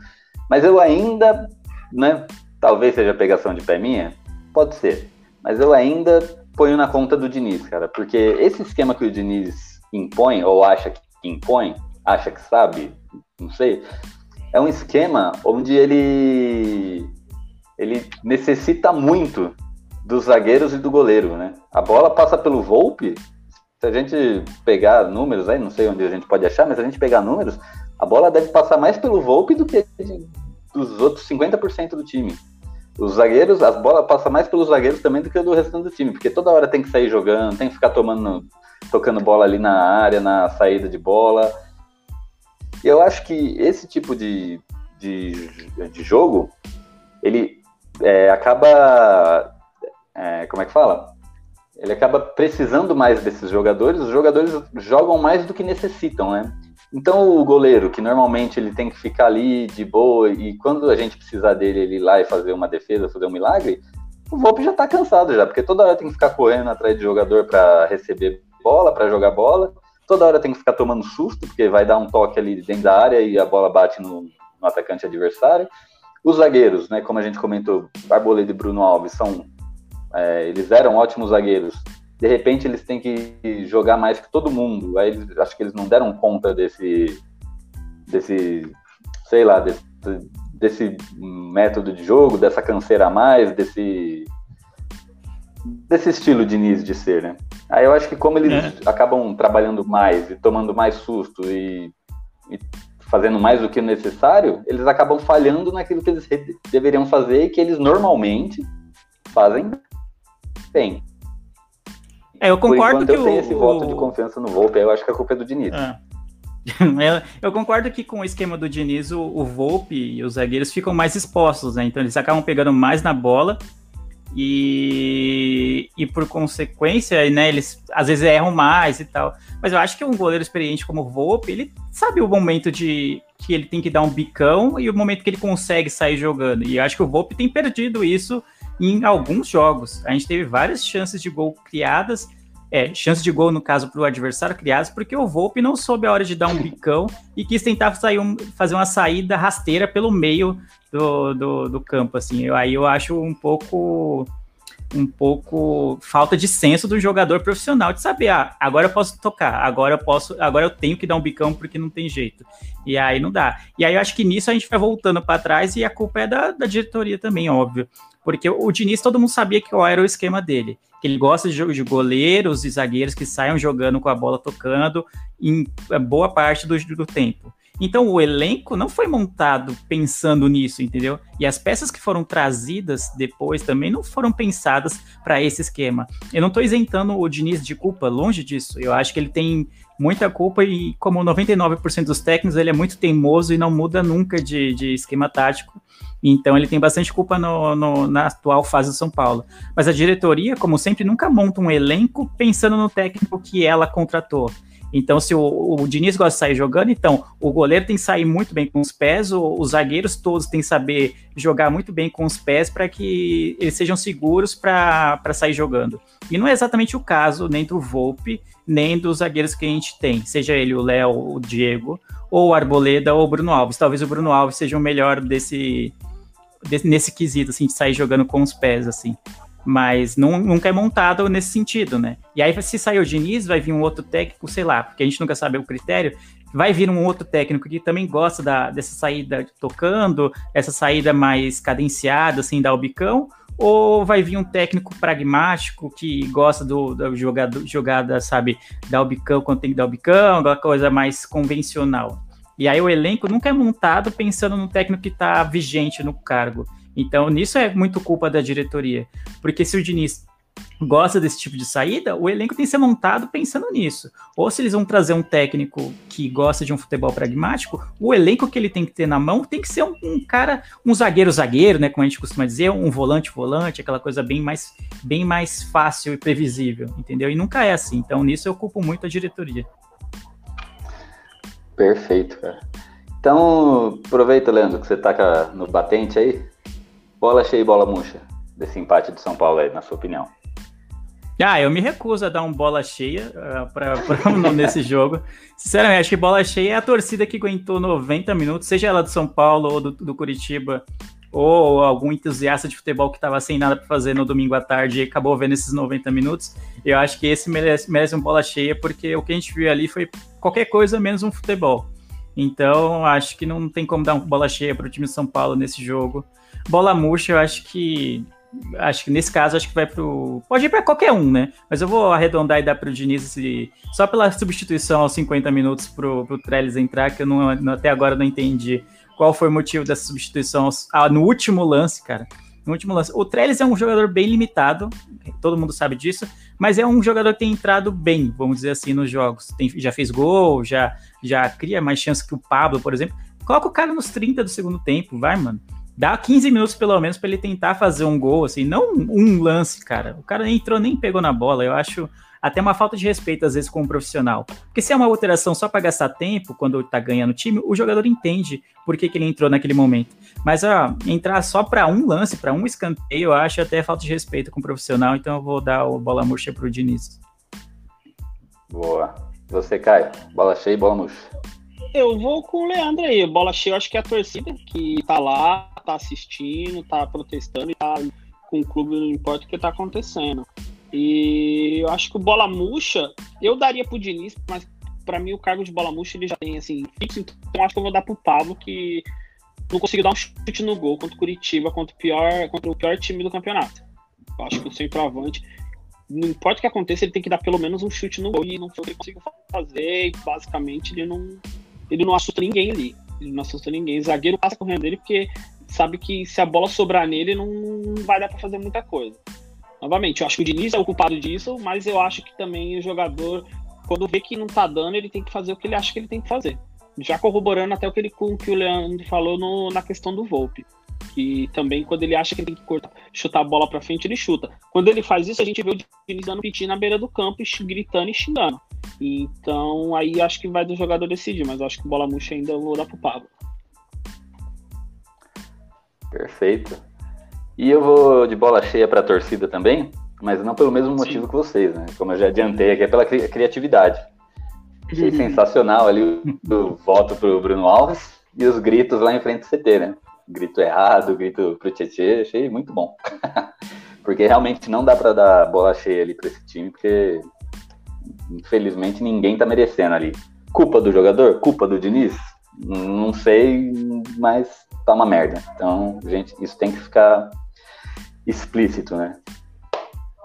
mas eu ainda, né? Talvez seja pegação de pé minha, pode ser, mas eu ainda ponho na conta do Diniz, cara, porque esse esquema que o Diniz impõe, ou acha que impõe, acha que sabe, não sei, é um esquema onde ele ele necessita muito dos zagueiros e do goleiro, né? A bola passa pelo Volpe. Se a gente pegar números aí, não sei onde a gente pode achar, mas se a gente pegar números, a bola deve passar mais pelo Volpe do que dos outros 50% do time. Os zagueiros, as bolas passam mais pelos zagueiros também do que do restante do time, porque toda hora tem que sair jogando, tem que ficar tomando, tocando bola ali na área, na saída de bola. E eu acho que esse tipo de, de, de jogo, ele é, acaba. É, como é que fala? Ele acaba precisando mais desses jogadores, os jogadores jogam mais do que necessitam, né? Então o goleiro, que normalmente ele tem que ficar ali de boa, e quando a gente precisar dele, ele ir lá e fazer uma defesa, fazer um milagre, o Volpe já tá cansado já, porque toda hora tem que ficar correndo atrás de jogador para receber bola, para jogar bola, toda hora tem que ficar tomando susto, porque vai dar um toque ali dentro da área e a bola bate no, no atacante adversário. Os zagueiros, né, como a gente comentou, Arboleda e Bruno Alves são, é, eles eram ótimos zagueiros. De repente eles têm que jogar mais que todo mundo. Aí eles, acho que eles não deram conta desse, desse, sei lá, desse, desse método de jogo, dessa canseira a mais, desse desse estilo de Nis de ser, né? Aí eu acho que como eles é. acabam trabalhando mais e tomando mais susto e, e fazendo mais do que necessário, eles acabam falhando naquilo que eles deveriam fazer e que eles normalmente fazem bem. É, eu concordo que eu tenho esse o... voto de confiança no Volpe, eu acho que a culpa é do Diniz. É. eu concordo que com o esquema do Diniz, o, o Volpe e os zagueiros ficam mais expostos, né? Então eles acabam pegando mais na bola e, e por consequência, né, eles às vezes erram mais e tal. Mas eu acho que um goleiro experiente como o Volpe, ele sabe o momento de que ele tem que dar um bicão e o momento que ele consegue sair jogando. E eu acho que o Volpe tem perdido isso em alguns jogos. A gente teve várias chances de gol criadas, é, chances de gol, no caso, para o adversário criadas, porque o Volpe não soube a hora de dar um bicão e quis tentar sair um, fazer uma saída rasteira pelo meio do, do, do campo, assim. Eu, aí eu acho um pouco um pouco falta de senso do jogador profissional de saber, ah, agora eu posso tocar, agora eu posso, agora eu tenho que dar um bicão porque não tem jeito. E aí não dá. E aí eu acho que nisso a gente vai voltando para trás e a culpa é da, da diretoria também, óbvio. Porque o Diniz, todo mundo sabia qual era o esquema dele. Que ele gosta de, de goleiros e zagueiros que saiam jogando com a bola tocando em boa parte do, do tempo. Então o elenco não foi montado pensando nisso, entendeu? E as peças que foram trazidas depois também não foram pensadas para esse esquema. Eu não estou isentando o Diniz de culpa, longe disso. Eu acho que ele tem muita culpa e, como 99% dos técnicos, ele é muito teimoso e não muda nunca de, de esquema tático. Então ele tem bastante culpa no, no, na atual fase do São Paulo. Mas a diretoria, como sempre, nunca monta um elenco pensando no técnico que ela contratou. Então, se o, o Diniz gosta de sair jogando, então o goleiro tem que sair muito bem com os pés, o, os zagueiros todos têm que saber jogar muito bem com os pés para que eles sejam seguros para sair jogando. E não é exatamente o caso nem do Volpe, nem dos zagueiros que a gente tem, seja ele o Léo, o Diego, ou o Arboleda ou o Bruno Alves. Talvez o Bruno Alves seja o melhor desse, desse nesse quesito, assim, de sair jogando com os pés, assim mas não, nunca é montado nesse sentido, né? E aí, se sair o Diniz, vai vir um outro técnico, sei lá, porque a gente nunca sabe o critério, vai vir um outro técnico que também gosta da, dessa saída tocando, essa saída mais cadenciada, assim, da bicão, ou vai vir um técnico pragmático que gosta do, do jogado, jogada, sabe, dar o bicão quando tem que dar o bicão, aquela coisa mais convencional. E aí o elenco nunca é montado pensando no técnico que está vigente no cargo. Então, nisso é muito culpa da diretoria. Porque se o Diniz gosta desse tipo de saída, o elenco tem que ser montado pensando nisso. Ou se eles vão trazer um técnico que gosta de um futebol pragmático, o elenco que ele tem que ter na mão tem que ser um, um cara, um zagueiro-zagueiro, né? Como a gente costuma dizer, um volante-volante, aquela coisa bem mais, bem mais fácil e previsível, entendeu? E nunca é assim. Então, nisso eu culpo muito a diretoria. Perfeito, cara. Então, aproveita, Leandro, que você tá no batente aí. Bola cheia e bola murcha desse empate de São Paulo aí, na sua opinião. Ah, eu me recuso a dar um bola cheia uh, para nesse jogo. Sinceramente, acho que bola cheia é a torcida que aguentou 90 minutos, seja ela do São Paulo ou do, do Curitiba, ou algum entusiasta de futebol que estava sem nada para fazer no domingo à tarde e acabou vendo esses 90 minutos. Eu acho que esse merece, merece um bola cheia, porque o que a gente viu ali foi qualquer coisa menos um futebol. Então, acho que não tem como dar uma bola cheia para o time de São Paulo nesse jogo. Bola murcha, eu acho que acho que nesse caso acho que vai pro pode ir para qualquer um, né? Mas eu vou arredondar e dar para o Diniz esse... só pela substituição aos 50 minutos pro pro Trellis entrar, que eu não, até agora não entendi qual foi o motivo dessa substituição ah, no último lance, cara. No último lance. O Trellis é um jogador bem limitado, todo mundo sabe disso, mas é um jogador que tem entrado bem, vamos dizer assim, nos jogos. Tem, já fez gol, já, já cria mais chance que o Pablo, por exemplo. Coloca o cara nos 30 do segundo tempo, vai, mano. Dá 15 minutos pelo menos para ele tentar fazer um gol, assim, não um lance, cara. O cara nem entrou, nem pegou na bola. Eu acho até uma falta de respeito, às vezes, com o profissional. Porque se é uma alteração só para gastar tempo, quando tá ganhando o time, o jogador entende por que, que ele entrou naquele momento. Mas, ó, entrar só para um lance, para um escanteio, eu acho até falta de respeito com o profissional, então eu vou dar o bola murcha pro Diniz. Boa. Você, Caio, bola cheia e bola murcha. Eu vou com o Leandro aí. Bola cheia, eu acho que é a torcida que tá lá, tá assistindo, tá protestando e tá com o clube, não importa o que tá acontecendo. E eu acho que o bola murcha, eu daria pro Diniz, mas para mim o cargo de bola murcha ele já tem assim fixo, então acho que eu vou dar pro Pablo que não conseguiu dar um chute no gol contra o Curitiba, contra o pior, contra o pior time do campeonato. Eu acho que o centroavante, não importa o que aconteça, ele tem que dar pelo menos um chute no gol e não foi o que ele conseguiu fazer, e basicamente ele não ele não assusta ninguém ali. Ele não assusta ninguém. Zagueiro passa correndo dele porque sabe que se a bola sobrar nele não vai dar para fazer muita coisa. Novamente, eu acho que o Diniz é o culpado disso, mas eu acho que também o jogador, quando vê que não tá dando, ele tem que fazer o que ele acha que ele tem que fazer. Já corroborando até o que, ele, que o Leandro falou no, na questão do Volpe. Que também, quando ele acha que tem que cortar, chutar a bola pra frente, ele chuta. Quando ele faz isso, a gente vê o Diniz dando piti na beira do campo, gritando e xingando. Então, aí acho que vai do jogador decidir, mas acho que bola murcha ainda eu vou dar pro Pablo. Perfeito. E eu vou de bola cheia para a torcida também, mas não pelo mesmo motivo Sim. que vocês, né? Como eu já adiantei aqui, é pela cri criatividade. Achei uhum. sensacional ali o, o voto pro Bruno Alves e os gritos lá em frente do CT, né? Grito errado, grito pro Tietchan, achei muito bom. porque realmente não dá para dar bola cheia ali para esse time, porque infelizmente ninguém tá merecendo ali. Culpa do jogador? Culpa do Diniz? Não sei, mas tá uma merda. Então, gente, isso tem que ficar explícito, né?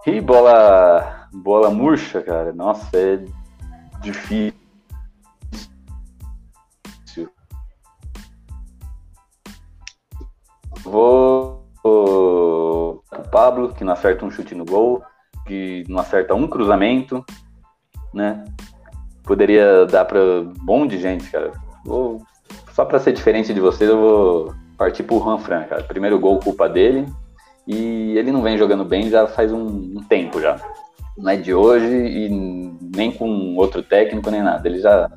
E bola, bola murcha, cara, nossa, é difícil. Vou o Pablo, que não acerta um chute no gol, que não acerta um cruzamento, né? Poderia dar para um monte de gente, cara. Vou, só para ser diferente de vocês, eu vou partir pro Juan Fran, cara. Primeiro gol, culpa dele. E ele não vem jogando bem já faz um, um tempo já. Não é de hoje e nem com outro técnico nem nada. Ele já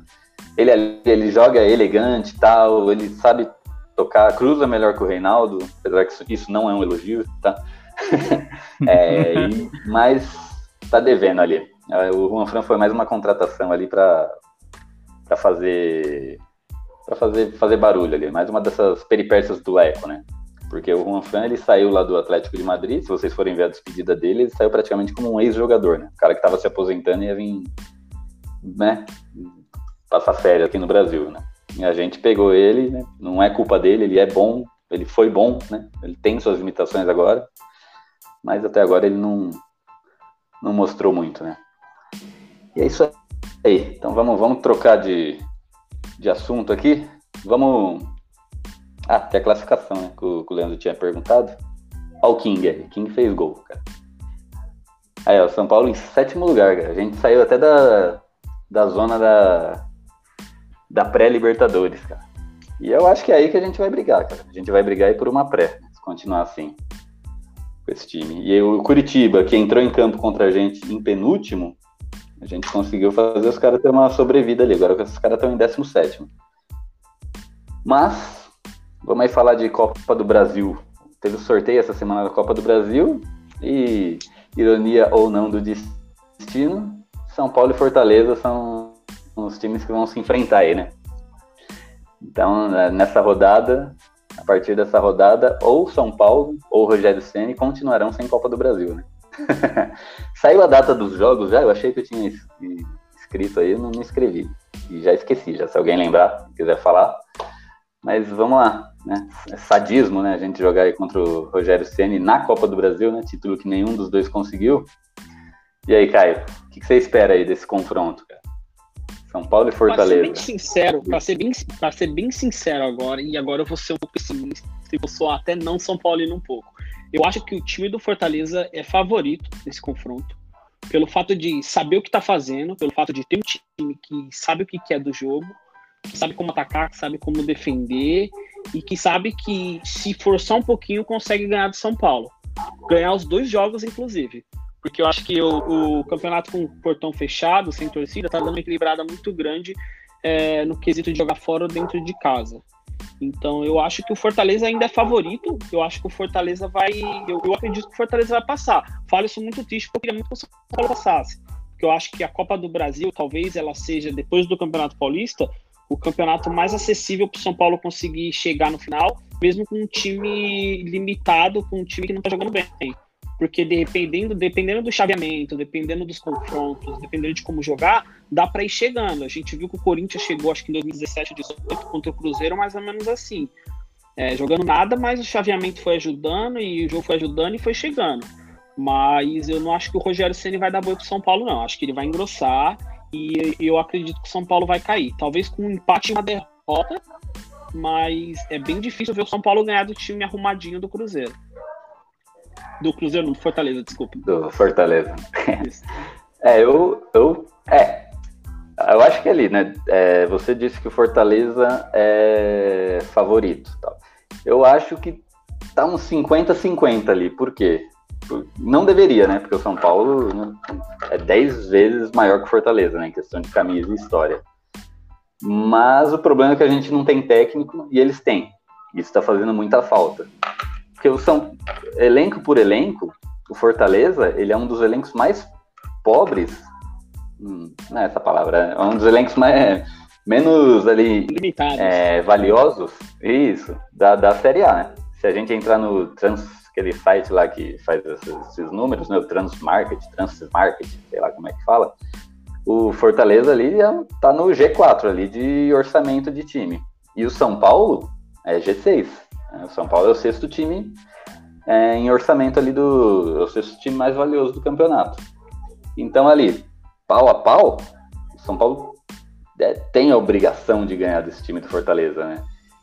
ele, ele joga elegante tal, ele sabe tocar, cruza melhor que o Reinaldo, apesar que isso, não é um elogio, tá? é, e, mas tá devendo ali. É, o Juan Fran foi mais uma contratação ali para fazer para fazer, fazer barulho ali, mais uma dessas peripécias do Eco, né? Porque o Juan Fran, ele saiu lá do Atlético de Madrid, se vocês forem ver a despedida dele, ele saiu praticamente como um ex-jogador, né? O cara que estava se aposentando e ia vir, né, passar férias aqui no Brasil, né? E a gente pegou ele, né? Não é culpa dele, ele é bom, ele foi bom, né? Ele tem suas limitações agora, mas até agora ele não, não mostrou muito, né? E é isso aí. Então vamos, vamos trocar de, de assunto aqui. Vamos ah, tem a classificação, né? Que o, que o Leandro tinha perguntado. Olha o King aí. King fez gol, cara. Aí, ó, São Paulo em sétimo lugar, cara. A gente saiu até da, da zona da, da pré-Libertadores, cara. E eu acho que é aí que a gente vai brigar, cara. A gente vai brigar aí por uma pré, se continuar assim. Com esse time. E o Curitiba, que entrou em campo contra a gente em penúltimo, a gente conseguiu fazer os caras ter uma sobrevida ali. Agora os caras estão em 17. Mas, vamos aí falar de Copa do Brasil. Teve o sorteio essa semana da Copa do Brasil e, ironia ou não do destino, São Paulo e Fortaleza são os times que vão se enfrentar aí, né? Então, né, nessa rodada, a partir dessa rodada, ou São Paulo ou Rogério Ceni continuarão sem Copa do Brasil, né? Saiu a data dos jogos já? Eu achei que eu tinha escrito aí, não me escrevi. E já esqueci, já se alguém lembrar, quiser falar. Mas vamos lá, né? É sadismo, né? A gente jogar aí contra o Rogério Ceni na Copa do Brasil, né? Título que nenhum dos dois conseguiu. E aí, Caio, o que, que você espera aí desse confronto, cara? São Paulo e Fortaleza. Para ser bem sincero, para ser bem, para ser bem sincero agora, e agora eu vou ser um pessimista, eu sou até não São Paulo um pouco. Eu acho que o time do Fortaleza é favorito nesse confronto, pelo fato de saber o que está fazendo, pelo fato de ter um time que sabe o que é do jogo, que sabe como atacar, que sabe como defender e que sabe que se forçar um pouquinho consegue ganhar do São Paulo. Ganhar os dois jogos, inclusive porque eu acho que o, o campeonato com portão fechado, sem torcida, tá dando uma equilibrada muito grande é, no quesito de jogar fora ou dentro de casa. Então eu acho que o Fortaleza ainda é favorito. Eu acho que o Fortaleza vai. Eu, eu acredito que o Fortaleza vai passar. Falo isso muito triste porque eu queria muito que o São Paulo passasse. Porque eu acho que a Copa do Brasil, talvez ela seja, depois do Campeonato Paulista, o campeonato mais acessível para o São Paulo conseguir chegar no final, mesmo com um time limitado, com um time que não está jogando bem porque dependendo, dependendo do chaveamento, dependendo dos confrontos, dependendo de como jogar, dá para ir chegando. A gente viu que o Corinthians chegou, acho que em 2017, 2018 contra o Cruzeiro, mais ou menos assim. É, jogando nada, mas o chaveamento foi ajudando e o jogo foi ajudando e foi chegando. Mas eu não acho que o Rogério Ceni vai dar boi pro São Paulo, não. Acho que ele vai engrossar e eu acredito que o São Paulo vai cair. Talvez com um empate e uma derrota, mas é bem difícil ver o São Paulo ganhar do time arrumadinho do Cruzeiro. Do Cruzeiro, do Fortaleza, desculpa. Do Fortaleza. é, eu, eu. É. Eu acho que ali, né? É, você disse que o Fortaleza é favorito. Tal. Eu acho que tá uns 50-50 ali. Por quê? Não deveria, né? Porque o São Paulo né, é 10 vezes maior que o Fortaleza, né? Em questão de camisa e história. Mas o problema é que a gente não tem técnico e eles têm. Isso está fazendo muita falta. Porque são elenco por elenco, o Fortaleza, ele é um dos elencos mais pobres. Hum, não é essa palavra, é um dos elencos mais menos ali é, valiosos, isso, da, da Série A, né? Se a gente entrar no trans, aquele site lá que faz esses, esses números, né? O Transmarket, Transmarket, sei lá como é que fala, o Fortaleza ali é, tá no G4 ali de orçamento de time. E o São Paulo é G6. É, o São Paulo é o sexto time é, em orçamento ali do. É o sexto time mais valioso do campeonato. Então, ali, pau a pau, o São Paulo é, tem a obrigação de ganhar desse time do Fortaleza, né?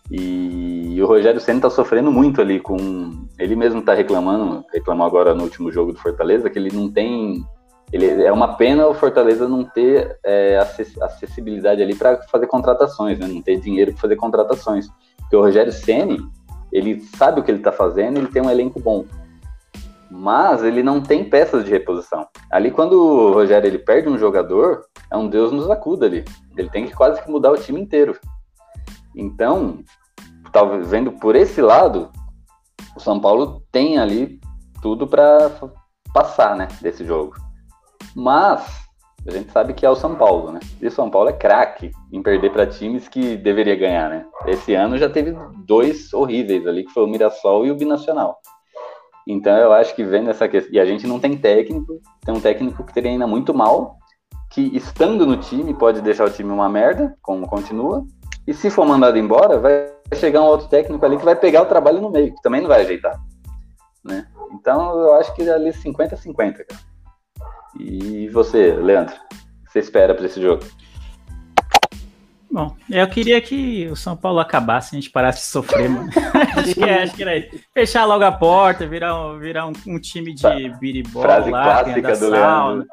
E, e o Rogério Senna tá sofrendo muito ali com. Ele mesmo tá reclamando, reclamou agora no último jogo do Fortaleza, que ele não tem. Ele, é uma pena o Fortaleza não ter é, acessibilidade ali para fazer contratações, né? Não ter dinheiro para fazer contratações. Porque o Rogério Ceni ele sabe o que ele está fazendo, ele tem um elenco bom. Mas ele não tem peças de reposição. Ali, quando o Rogério ele perde um jogador, é um Deus nos acuda ali. Ele tem que quase que mudar o time inteiro. Então, talvez vendo por esse lado, o São Paulo tem ali tudo para passar, né, desse jogo. Mas a gente sabe que é o São Paulo, né? E o São Paulo é craque em perder para times que deveria ganhar, né? Esse ano já teve dois horríveis ali, que foi o Mirassol e o Binacional. Então eu acho que vendo essa questão. E a gente não tem técnico, tem um técnico que treina muito mal, que estando no time pode deixar o time uma merda, como continua, e se for mandado embora, vai chegar um outro técnico ali que vai pegar o trabalho no meio, que também não vai ajeitar. Né? Então eu acho que ali 50-50, cara. E você, Leandro, o que você espera para esse jogo? Bom, eu queria que o São Paulo acabasse, a gente parasse de sofrer, mano. acho, que é, acho que era isso. Fechar logo a porta, virar um, virar um, um time de biribola Frase lá, clássica do sauna. Leandro.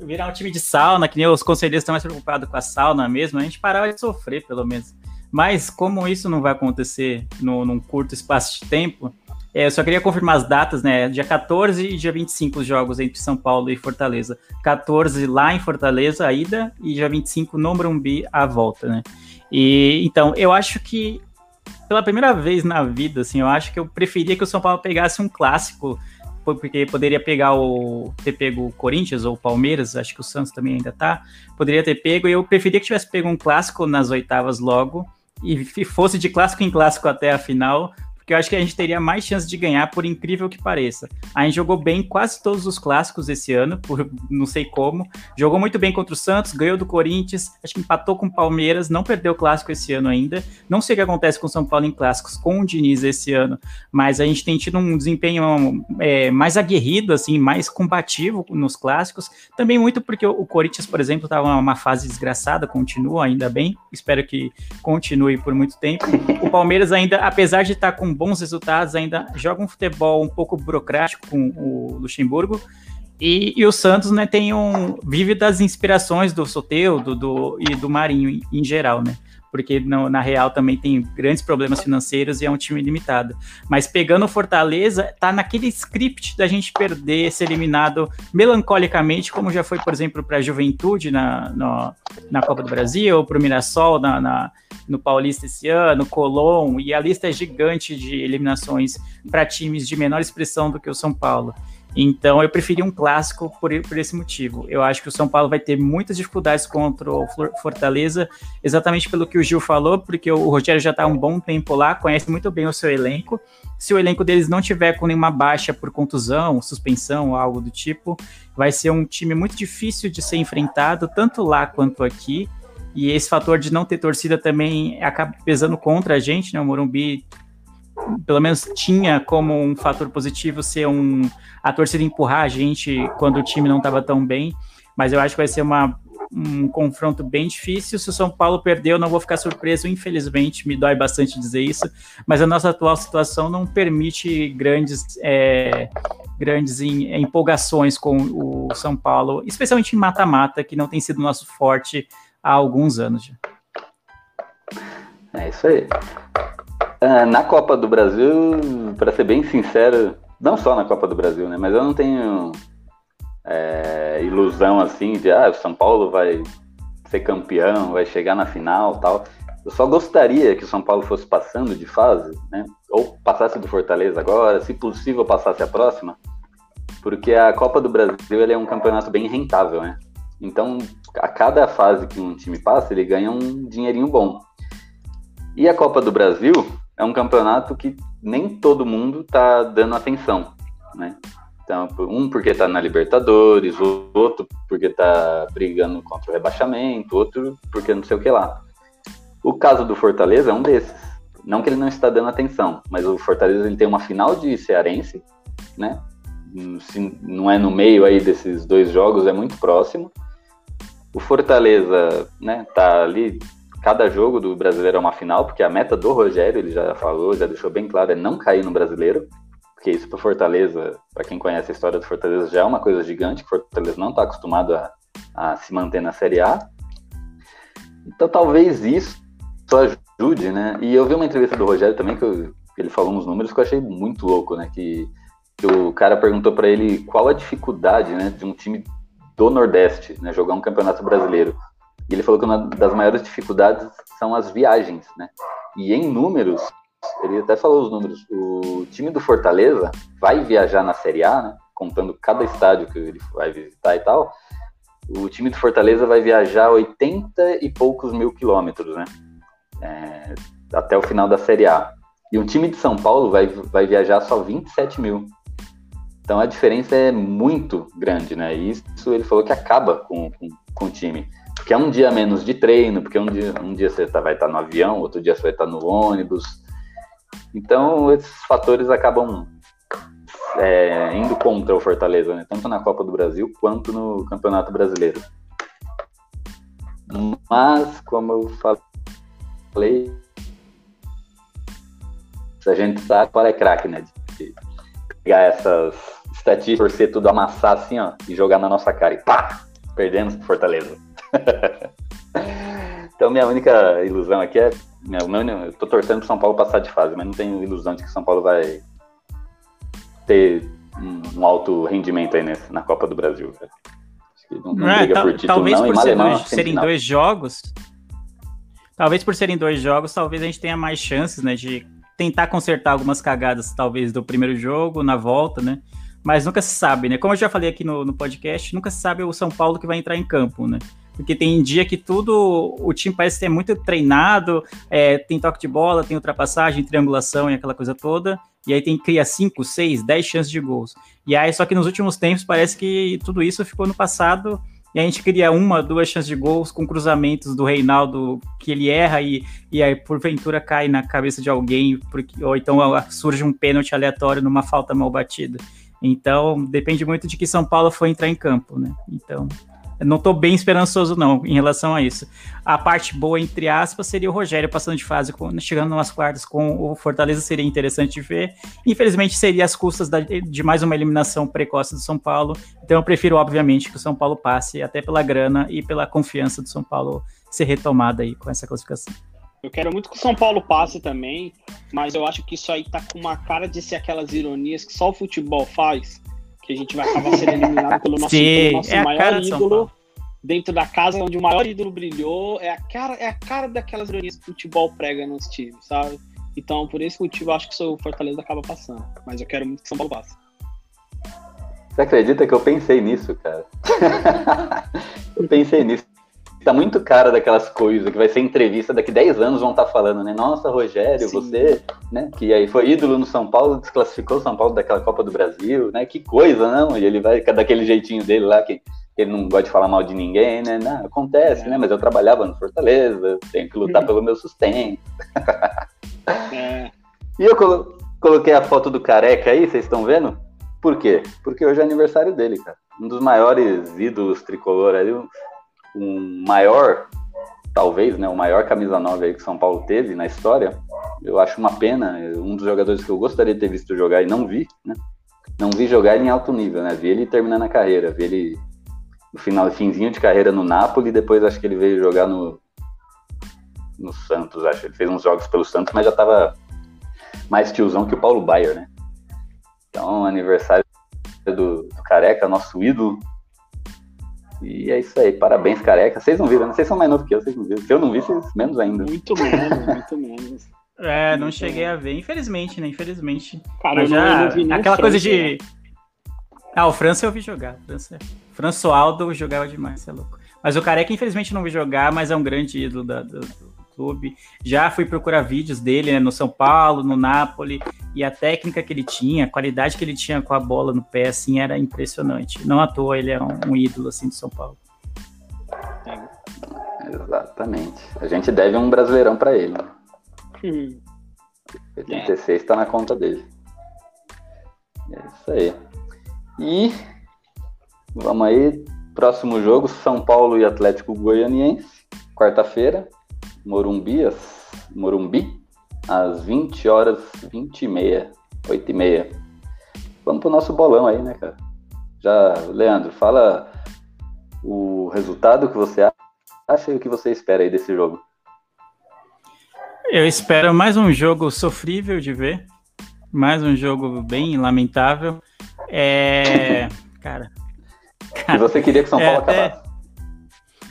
Virar um time de sauna, que nem os conselheiros estão mais preocupados com a sauna mesmo, a gente parava de sofrer, pelo menos. Mas como isso não vai acontecer no, num curto espaço de tempo, É, eu só queria confirmar as datas, né? Dia 14 e dia 25 os jogos entre São Paulo e Fortaleza. 14 lá em Fortaleza, a ida, e dia 25 no Morumbi, a volta, né? E então, eu acho que pela primeira vez na vida, assim, eu acho que eu preferia que o São Paulo pegasse um clássico, porque poderia pegar o ter pego o Corinthians ou o Palmeiras, acho que o Santos também ainda tá, poderia ter pego, e eu preferia que tivesse pego um clássico nas oitavas logo e fosse de clássico em clássico até a final, que eu acho que a gente teria mais chance de ganhar, por incrível que pareça. A gente jogou bem quase todos os clássicos esse ano, por não sei como. Jogou muito bem contra o Santos, ganhou do Corinthians, acho que empatou com o Palmeiras, não perdeu o clássico esse ano ainda. Não sei o que acontece com o São Paulo em clássicos com o Diniz esse ano, mas a gente tem tido um desempenho é, mais aguerrido, assim, mais combativo nos clássicos. Também muito porque o Corinthians, por exemplo, estava numa fase desgraçada, continua ainda bem, espero que continue por muito tempo. O Palmeiras ainda, apesar de estar com bons resultados, ainda joga um futebol um pouco burocrático com o Luxemburgo. E, e o Santos, né, tem um, vive das inspirações do Soteudo do, e do Marinho em, em geral, né? Porque no, na Real também tem grandes problemas financeiros e é um time limitado. Mas pegando o Fortaleza, tá naquele script da gente perder, ser eliminado melancolicamente, como já foi, por exemplo, para a Juventude na, na Copa do Brasil, ou para o Mirassol na, na no Paulista esse ano, Colom, e a lista é gigante de eliminações para times de menor expressão do que o São Paulo. Então eu preferi um clássico por, por esse motivo. Eu acho que o São Paulo vai ter muitas dificuldades contra o Fortaleza, exatamente pelo que o Gil falou, porque o Rogério já está há um bom tempo lá, conhece muito bem o seu elenco. Se o elenco deles não tiver com nenhuma baixa por contusão, suspensão, algo do tipo, vai ser um time muito difícil de ser enfrentado, tanto lá quanto aqui. E esse fator de não ter torcida também acaba pesando contra a gente, né? O Morumbi, pelo menos, tinha como um fator positivo ser um a torcida empurrar a gente quando o time não estava tão bem. Mas eu acho que vai ser uma, um confronto bem difícil. Se o São Paulo perder, eu não vou ficar surpreso, infelizmente, me dói bastante dizer isso. Mas a nossa atual situação não permite grandes, é, grandes empolgações com o São Paulo, especialmente em mata-mata, que não tem sido nosso forte há alguns anos já. É isso aí. Uh, na Copa do Brasil, para ser bem sincero, não só na Copa do Brasil, né? Mas eu não tenho é, ilusão assim de ah, o São Paulo vai ser campeão, vai chegar na final tal. Eu só gostaria que o São Paulo fosse passando de fase, né? Ou passasse do Fortaleza agora, se possível passasse a próxima, porque a Copa do Brasil é um campeonato bem rentável, né? Então, a cada fase que um time passa, ele ganha um dinheirinho bom. E a Copa do Brasil é um campeonato que nem todo mundo está dando atenção, né? Então, um porque está na Libertadores, outro porque está brigando contra o rebaixamento, outro porque não sei o que lá. O caso do Fortaleza é um desses. Não que ele não está dando atenção, mas o Fortaleza ele tem uma final de cearense, né? Se não é no meio aí desses dois jogos, é muito próximo. O Fortaleza, né, tá ali. Cada jogo do brasileiro é uma final, porque a meta do Rogério, ele já falou, já deixou bem claro, é não cair no brasileiro. Porque isso para Fortaleza, para quem conhece a história do Fortaleza, já é uma coisa gigante, que Fortaleza não está acostumado a, a se manter na Série A. Então talvez isso ajude, né? E eu vi uma entrevista do Rogério também que, eu, ele falou uns números que eu achei muito louco, né? Que, que o cara perguntou para ele qual a dificuldade, né, de um time do Nordeste, né, jogar um campeonato brasileiro. E ele falou que uma das maiores dificuldades são as viagens, né? E em números, ele até falou os números, o time do Fortaleza vai viajar na Série A, né, contando cada estádio que ele vai visitar e tal. O time do Fortaleza vai viajar 80 e poucos mil quilômetros, né? É, até o final da Série A. E o time de São Paulo vai, vai viajar só 27 mil. Então a diferença é muito grande, né? E isso ele falou que acaba com, com, com o time. Porque é um dia menos de treino, porque um dia, um dia você tá, vai estar tá no avião, outro dia você vai estar tá no ônibus. Então esses fatores acabam é, indo contra o Fortaleza, né? tanto na Copa do Brasil quanto no Campeonato Brasileiro. Mas, como eu falei, a gente sabe qual é craque, né? De pegar essas estatística, torcer tudo, amassar assim, ó, e jogar na nossa cara. E pá! Perdemos pro Fortaleza. então, minha única ilusão aqui é. Minha, eu tô torcendo pro São Paulo passar de fase, mas não tenho ilusão de que São Paulo vai, ter um, um alto rendimento aí nesse, na Copa do Brasil. Cara. Que não, não É, tal- por título, talvez não, por ser Malemão, dois- serem dois jogos, talvez por serem dois jogos, talvez a gente tenha mais chances, né, de tentar consertar algumas cagadas, talvez do primeiro jogo na volta, né? Mas nunca se sabe, né? Como eu já falei aqui no, no podcast, nunca se sabe o São Paulo que vai entrar em campo, né? Porque tem dia que tudo, o time parece ser muito treinado, é, tem toque de bola, tem ultrapassagem, triangulação e aquela coisa toda, e aí tem cria 5, 6, 10 chances de gols. E aí, só que nos últimos tempos parece que tudo isso ficou no passado e a gente cria uma, duas chances de gols com cruzamentos do Reinaldo que ele erra e, e aí porventura cai na cabeça de alguém, porque, ou então surge um pênalti aleatório numa falta mal batida. Então, depende muito de que São Paulo for entrar em campo, né? Então, não tô bem esperançoso, não, em relação a isso. A parte boa, entre aspas, seria o Rogério passando de fase, com- chegando nas quartas com o Fortaleza, seria interessante ver. Infelizmente, seria às custas da- de mais uma eliminação precoce do São Paulo. Então, eu prefiro, obviamente, que o São Paulo passe, até pela grana e pela confiança do São Paulo ser retomada aí com essa classificação. Eu quero muito que o São Paulo passe também, mas eu acho que isso aí tá com uma cara de ser aquelas ironias que só o futebol faz, que a gente vai acabar sendo eliminado pelo nosso, Sim, pelo nosso é a maior ídolo dentro da casa onde o maior ídolo brilhou. É a cara, é a cara daquelas ironias que o futebol prega nos times, sabe? Então, por esse motivo, eu acho que o Fortaleza acaba passando. Mas eu quero muito que São Paulo passe. Você acredita que eu pensei nisso, cara? eu pensei nisso. Tá muito cara daquelas coisas que vai ser entrevista, daqui 10 anos vão estar falando, né? Nossa, Rogério, Sim. você, né? Que aí foi ídolo no São Paulo, desclassificou o São Paulo daquela Copa do Brasil, né? Que coisa, não? E ele vai daquele jeitinho dele lá, que ele não gosta de falar mal de ninguém, né? Não, acontece, É. né? Mas eu trabalhava no Fortaleza, tenho que lutar Hum. pelo meu sustento. É, E eu colo- coloquei a foto do careca aí, vocês estão vendo? Por quê? Porque hoje é aniversário dele, cara. Um dos maiores ídolos tricolor ali, um- maior, talvez, né? O maior camisa 9 aí que São Paulo teve na história. Eu acho uma pena, um dos jogadores que eu gostaria de ter visto jogar e não vi, né? Não vi jogar em alto nível, né? Vi ele terminando a carreira, vi ele no final, finzinho de carreira no Napoli, depois acho que ele veio jogar no no Santos, acho. Ele fez uns jogos pelo Santos, mas já tava mais tiozão que o Paulo Baier, né? Então, aniversário do, do Careca, nosso ídolo. E é isso aí, parabéns, Careca. Vocês não viram, né? Vocês são mais novos que eu, vocês não viram. Se eu não vi, vocês menos ainda. muito menos, muito menos. É, não Muito cheguei a ver, infelizmente, né? Infelizmente. Cara, Mas eu não, eu já, não vi nem aquela coisa de. Ah, o França eu vi jogar. França, Françoaldo jogava demais, você é louco. Mas o Careca, infelizmente, não vi jogar, mas é um grande ídolo da- do, do clube. Já fui procurar vídeos dele né, no São Paulo, no Napoli, e a técnica que ele tinha, a qualidade que ele tinha com a bola no pé, assim, era impressionante. Não à toa ele é um, um ídolo, assim, do São Paulo. Exatamente. A gente deve um brasileirão pra ele. né? Hum, 86 tá na conta dele. É isso aí. E vamos aí, próximo jogo, São Paulo e Atlético Goianiense, quarta-feira, Morumbi, às- Morumbi, às 20 horas 20 e meia, 8 e meia. Vamos pro nosso bolão aí, né, cara? Já, Leandro, fala o resultado que você acha e o que você espera aí desse jogo. Eu espero mais um jogo sofrível de ver. Mais um jogo bem lamentável. É. Cara. E você queria que São É, Paulo até- acabasse?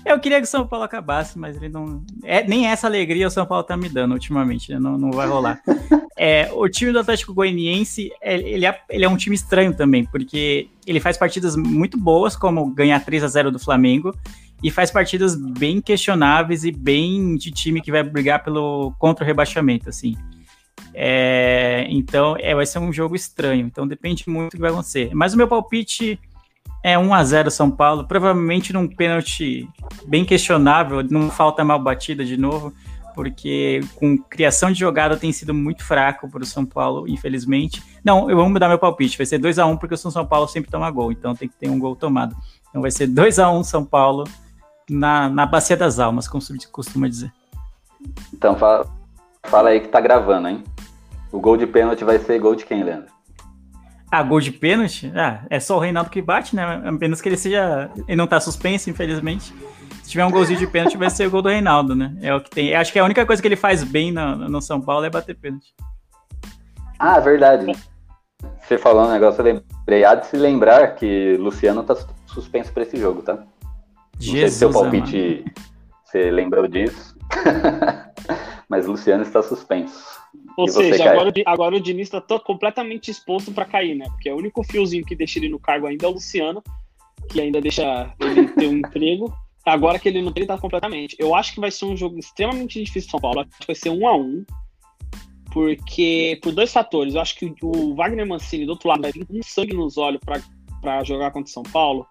Eu queria que o São Paulo acabasse, mas ele não. É, nem essa alegria o São Paulo tá me dando ultimamente, né? não, não vai rolar. É, o time do Atlético Goianiense, é- ele é, ele é um time estranho também, porque ele faz partidas muito boas, como ganhar 3 a 0 do Flamengo, e faz partidas bem questionáveis e bem de time que vai brigar pelo contra o rebaixamento, assim. É, então, é, vai ser um jogo estranho. Então, depende muito do que vai acontecer. Mas o meu palpite é 1 a 0 São Paulo, provavelmente num pênalti bem questionável, não falta mal batida de novo, porque com criação de jogada tem sido muito fraco para o São Paulo, infelizmente. Não, eu vou mudar meu palpite, vai ser 2 a 1 porque o São Paulo sempre toma gol, então tem que ter um gol tomado. Então vai ser 2 a 1 São Paulo na, na bacia das almas, como se costuma dizer. Então fala, fala aí que tá gravando, hein? O gol de pênalti vai ser gol de quem, Leandro? Ah, gol de pênalti? Ah, é só o Reinaldo que bate, né? Apenas que ele seja. Ele não tá suspenso, infelizmente. Se tiver um golzinho de pênalti, vai ser o gol do Reinaldo, né? É o que tem. Acho que a única coisa que ele faz bem no, no São Paulo é bater pênalti. Ah, verdade. você falou um negócio, eu lembrei. Há de se lembrar que Luciano tá suspenso para esse jogo, tá? Não Jesus, sei se seu palpite você lembrou disso. Mas Luciano está suspenso. Ou seja, agora, agora o Diniz tá to- completamente exposto para cair, né? Porque o único fiozinho que deixa ele no cargo ainda é o Luciano, que ainda deixa ele ter um emprego. Agora que ele não tem, ele tá completamente. Eu acho que vai ser um jogo extremamente difícil São Paulo. Acho que vai ser um a um. Porque, por dois fatores. Eu acho que o Wagner Mancini, do outro lado, vai vir com sangue nos olhos para jogar contra o São Paulo.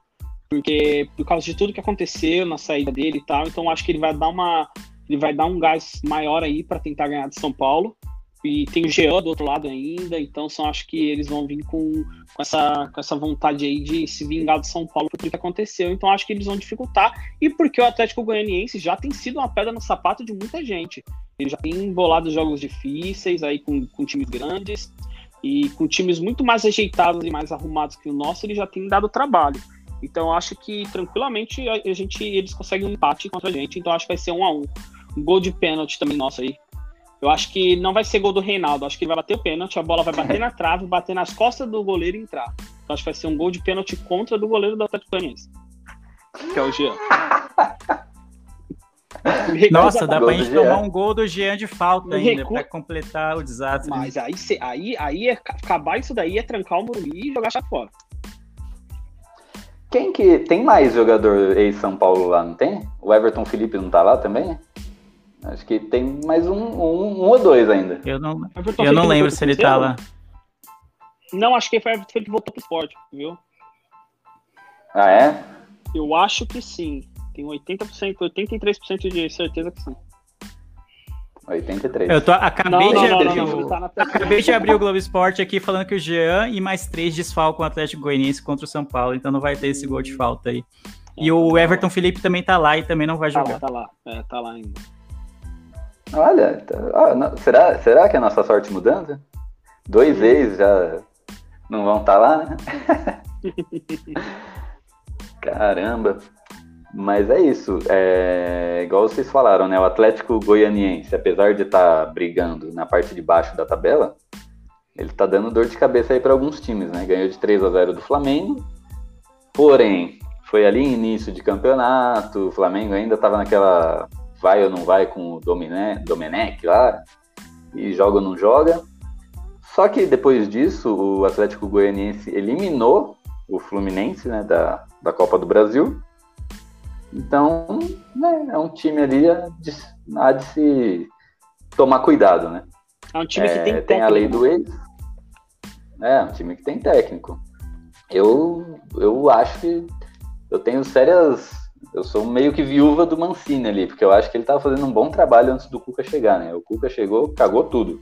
Porque, por causa de tudo que aconteceu na saída dele e tal. Então, eu acho que ele vai dar uma. Ele vai dar um gás maior aí para tentar ganhar de São Paulo. E tem o Jean do outro lado ainda, então só acho que eles vão vir com, com, essa, com essa vontade aí de se vingar do São Paulo por tudo que aconteceu. Então acho que eles vão dificultar. E porque o Atlético Goianiense já tem sido uma pedra no sapato de muita gente. Ele já tem embolado jogos difíceis aí com, com times grandes e com times muito mais ajeitados e mais arrumados que o nosso, ele já tem dado trabalho. Então acho que tranquilamente a gente eles conseguem um empate contra a gente. Então acho que vai ser um a um. Um gol de pênalti também nosso aí. Eu acho que não vai ser gol do Reinaldo. Acho que ele vai bater o pênalti, a bola vai bater na trave, bater nas costas do goleiro e entrar. Então acho que vai ser um gol de pênalti contra do goleiro do Atlético Goianiense. Que é o Jean. Nossa, dá pra gente tomar um gol do Jean de falta ainda, Recu- pra completar o desastre. Mas aí, cê- aí, aí é, acabar isso daí é trancar o Morumbi e jogar chave fora. Quem que. Tem mais jogador ex-São Paulo lá, não tem? O Everton Felipe não tá lá também? Acho que tem mais um, um, um ou dois ainda. Eu não, Everton eu não lembro se ele tá lá. Não, acho que foi o Everton Felipe que voltou pro esporte, viu? Ah, é? Eu acho que sim. Tenho 80%, 83% de certeza que sim. 83. Eu tô, acabei, Não, de não, abrir não, tá acabei de abrir o Globo Esporte aqui falando que o Jean e mais três desfalcam o Atlético Goianiense contra o São Paulo, então não vai ter esse gol de falta aí. E o Everton Felipe também tá lá e também não vai Tá jogar. lá, tá lá. É, tá lá ainda. Olha, tá- será, será que é a nossa sorte mudando? Dois ex já não vão estar lá, né? Caramba. Mas é isso. É, igual vocês falaram, né? O Atlético Goianiense, apesar de estar brigando na parte de baixo da tabela, ele tá dando dor de cabeça aí para alguns times, né? Ganhou de 3 a 0 do Flamengo. Porém, foi ali início de campeonato, o Flamengo ainda estava naquela vai ou não vai com o Domine- Domenech lá, e joga ou não joga. Só que depois disso, o Atlético Goianiense eliminou o Fluminense né, da, da Copa do Brasil. Então, né, é um time ali a de, a de se tomar cuidado, né? É um time que É, tem tem a lei técnico. do ex. É, um time que tem técnico. Eu, eu acho que eu tenho sérias. Eu sou meio que viúva do Mancini ali, porque eu acho que ele tava fazendo um bom trabalho antes do Cuca chegar, né? O Cuca chegou, cagou tudo.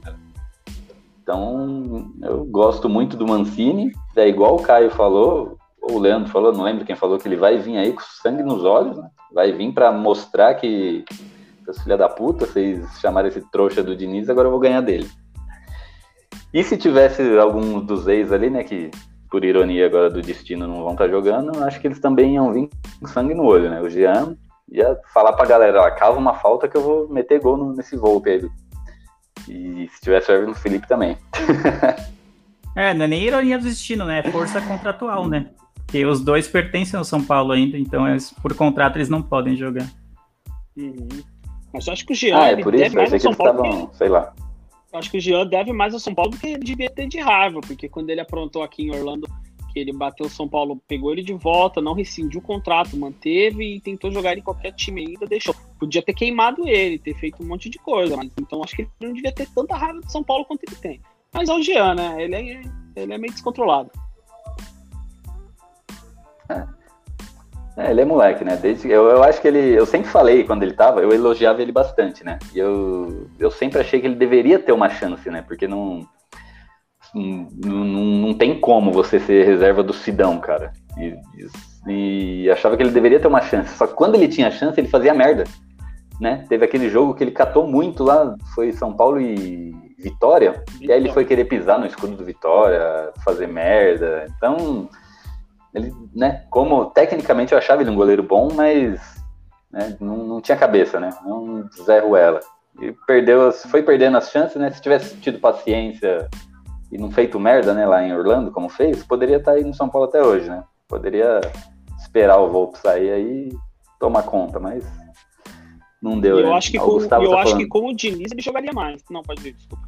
Então, eu gosto muito do Mancini. É igual o Caio falou, ou o Leandro falou, não lembro quem falou, que ele vai vir aí com sangue nos olhos, né? Vai vir para mostrar que filha da puta, vocês chamaram esse trouxa do Diniz, agora eu vou ganhar dele. E se tivesse algum dos ex ali, né, que por ironia agora do destino não vão estar jogando, eu acho que eles também iam vir com sangue no olho, né? O Jean ia falar pra galera, ó, cava uma falta que eu vou meter gol no- nesse Volpe aí. E se tivesse o Everton Felipe também. É, não é nem ironia do destino, né? É força contratual, né? Porque os dois pertencem ao São Paulo ainda, então eles, por contrato eles não podem jogar. Uhum. Mas eu acho que o Jean Ah, é por isso? Eu achei ao que eles estavam, sei lá. Acho que o Jean deve mais ao São Paulo do que ele devia ter de raiva, porque quando ele aprontou aqui em Orlando, que ele bateu o São Paulo, pegou ele de volta, não rescindiu o contrato, manteve e tentou jogar em qualquer time ainda, deixou. Podia ter queimado ele, ter feito um monte de coisa, mas então acho que ele não devia ter tanta raiva do São Paulo quanto ele tem. Mas é o Jean, né? Ele é, ele é meio descontrolado. É, ele é moleque, né? Desde, eu, eu acho que ele. Eu sempre falei quando ele tava, eu elogiava ele bastante, né? E eu, eu sempre achei que ele deveria ter uma chance, né? Porque não. Não, não, não tem como você ser reserva do Sidão, cara. E, e, e achava que ele deveria ter uma chance. Só que quando ele tinha chance, ele fazia merda. Né? Teve aquele jogo que ele catou muito lá, foi São Paulo e Vitória. E aí ele foi querer pisar no escudo do Vitória, fazer merda. Então, ele, né, como tecnicamente eu achava ele um goleiro bom, mas né, não, não tinha cabeça, né? Não Zé Ruela. E perdeu, as- foi perdendo as chances, né? Se tivesse tido paciência e não feito merda, né, lá em Orlando, como fez, poderia estar aí no São Paulo até hoje, né? Poderia esperar o Volpe sair aí e tomar conta, mas não deu. eu né? acho que, com, eu tá acho falando. que com o Diniz ele jogaria mais. Não, pode ver, desculpa.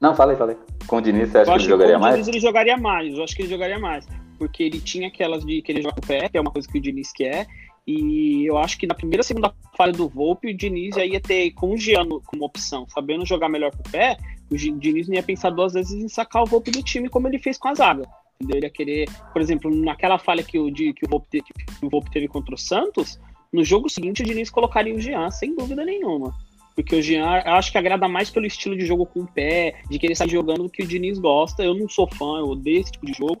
Não, falei, falei. Com o Diniz, você acha que ele jogaria com o mais? Diniz ele jogaria mais. Eu acho que ele jogaria mais. Porque ele tinha aquelas de querer jogar com o pé, que é uma coisa que o Diniz quer. E eu acho que na primeira segunda falha do Volpe, o Diniz já ia ter com o Jean como opção, sabendo jogar melhor com o pé, o Diniz não ia pensar duas vezes em sacar o Volpe do time como ele fez com a zaga. Entendeu? Ele ia querer, por exemplo, naquela falha que o, que o, Volpe, que o Volpe teve contra o Santos, no jogo seguinte o Diniz colocaria o Jean, sem dúvida nenhuma. Porque o Jean, eu acho que agrada mais pelo estilo de jogo com o pé, de querer sair jogando do que o Diniz gosta. Eu não sou fã, eu odeio esse tipo de jogo,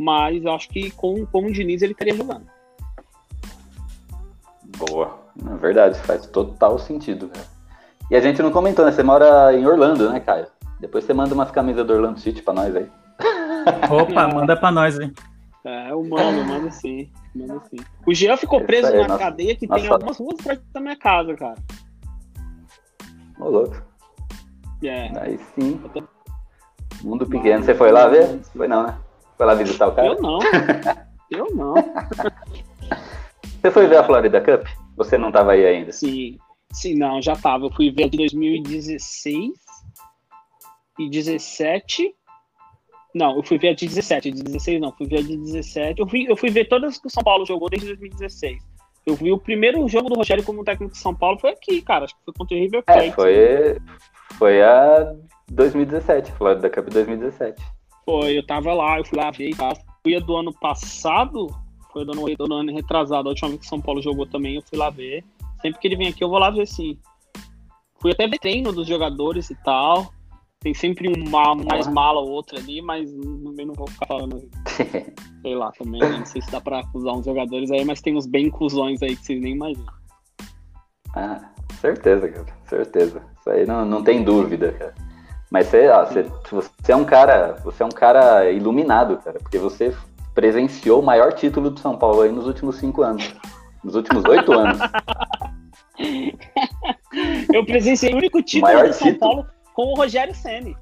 mas eu acho que com, com o Diniz ele estaria jogando. Boa. Na verdade, faz total sentido. E a gente não comentou, né? Você mora em Orlando, né, Caio? Depois você manda umas camisas do Orlando City pra nós aí. Opa, manda pra nós, hein? É, eu mando, mando sim. Mando sim. O Jean ficou preso aí, numa nossa- cadeia que tem algumas ruas atrás da minha casa, cara. Ô, louco. É. Aí sim. Mundo pequeno. Você foi lá ver? Foi não, né? Foi lá visitar o cara? Eu não. Eu não. Você foi ver a Florida Cup? Você não tava aí ainda? Sim, sim, não, já tava. Eu fui ver de 2016 e 17. Não, eu fui ver a de 17, a de 16 não, fui ver a de 17. Eu fui, eu fui ver todas que o São Paulo jogou desde 2016. Eu vi o primeiro jogo do Rogério como técnico de São Paulo foi aqui, cara. Acho que foi contra o River Plate. É, foi, foi a 2017, Florida Cup 2017. Foi, eu tava lá, eu fui lá ver e tal. Fui do ano passado, foi do ano, do ano retrasado, a última vez que São Paulo jogou também, eu fui lá ver. Sempre que ele vem aqui, eu vou lá ver sim. Fui até ver treino dos jogadores e tal. Tem sempre um ma- mais mala ou outra ali, mas também não vou ficar falando, sei lá, também. Não sei se dá pra acusar uns jogadores aí, mas tem uns bem cuzões aí que vocês nem imaginam. Ah, certeza, cara. Certeza. Isso aí não, não tem dúvida, cara. Mas você, ó, você, você é um cara, você é um cara iluminado, cara, porque você presenciou o maior título do São Paulo aí nos últimos cinco anos. Nos últimos oito anos. Eu presenciei o único título Maior do São título? Paulo com o Rogério Ceni.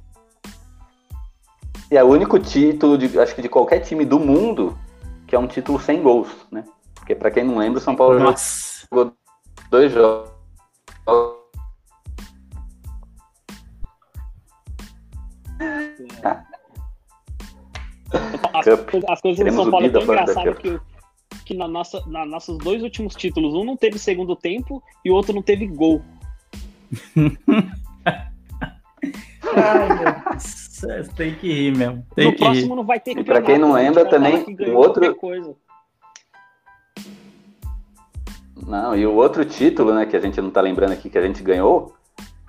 E é o único título, de, acho que de qualquer time do mundo, que é um título sem gols, né? Porque pra quem não lembra, o São Paulo jogou dois jogos. As, as coisas do Queremos São o Paulo é tão engraçado que, que na nossa, na nossos dois últimos títulos, um não teve segundo tempo e o outro não teve gol. Ai, meu Deus. Tem que rir mesmo. Tem no que próximo rir. não vai ter E pra quem não lembra também, que um outro-. Não, e o outro título, né, que a gente não tá lembrando aqui, que a gente ganhou,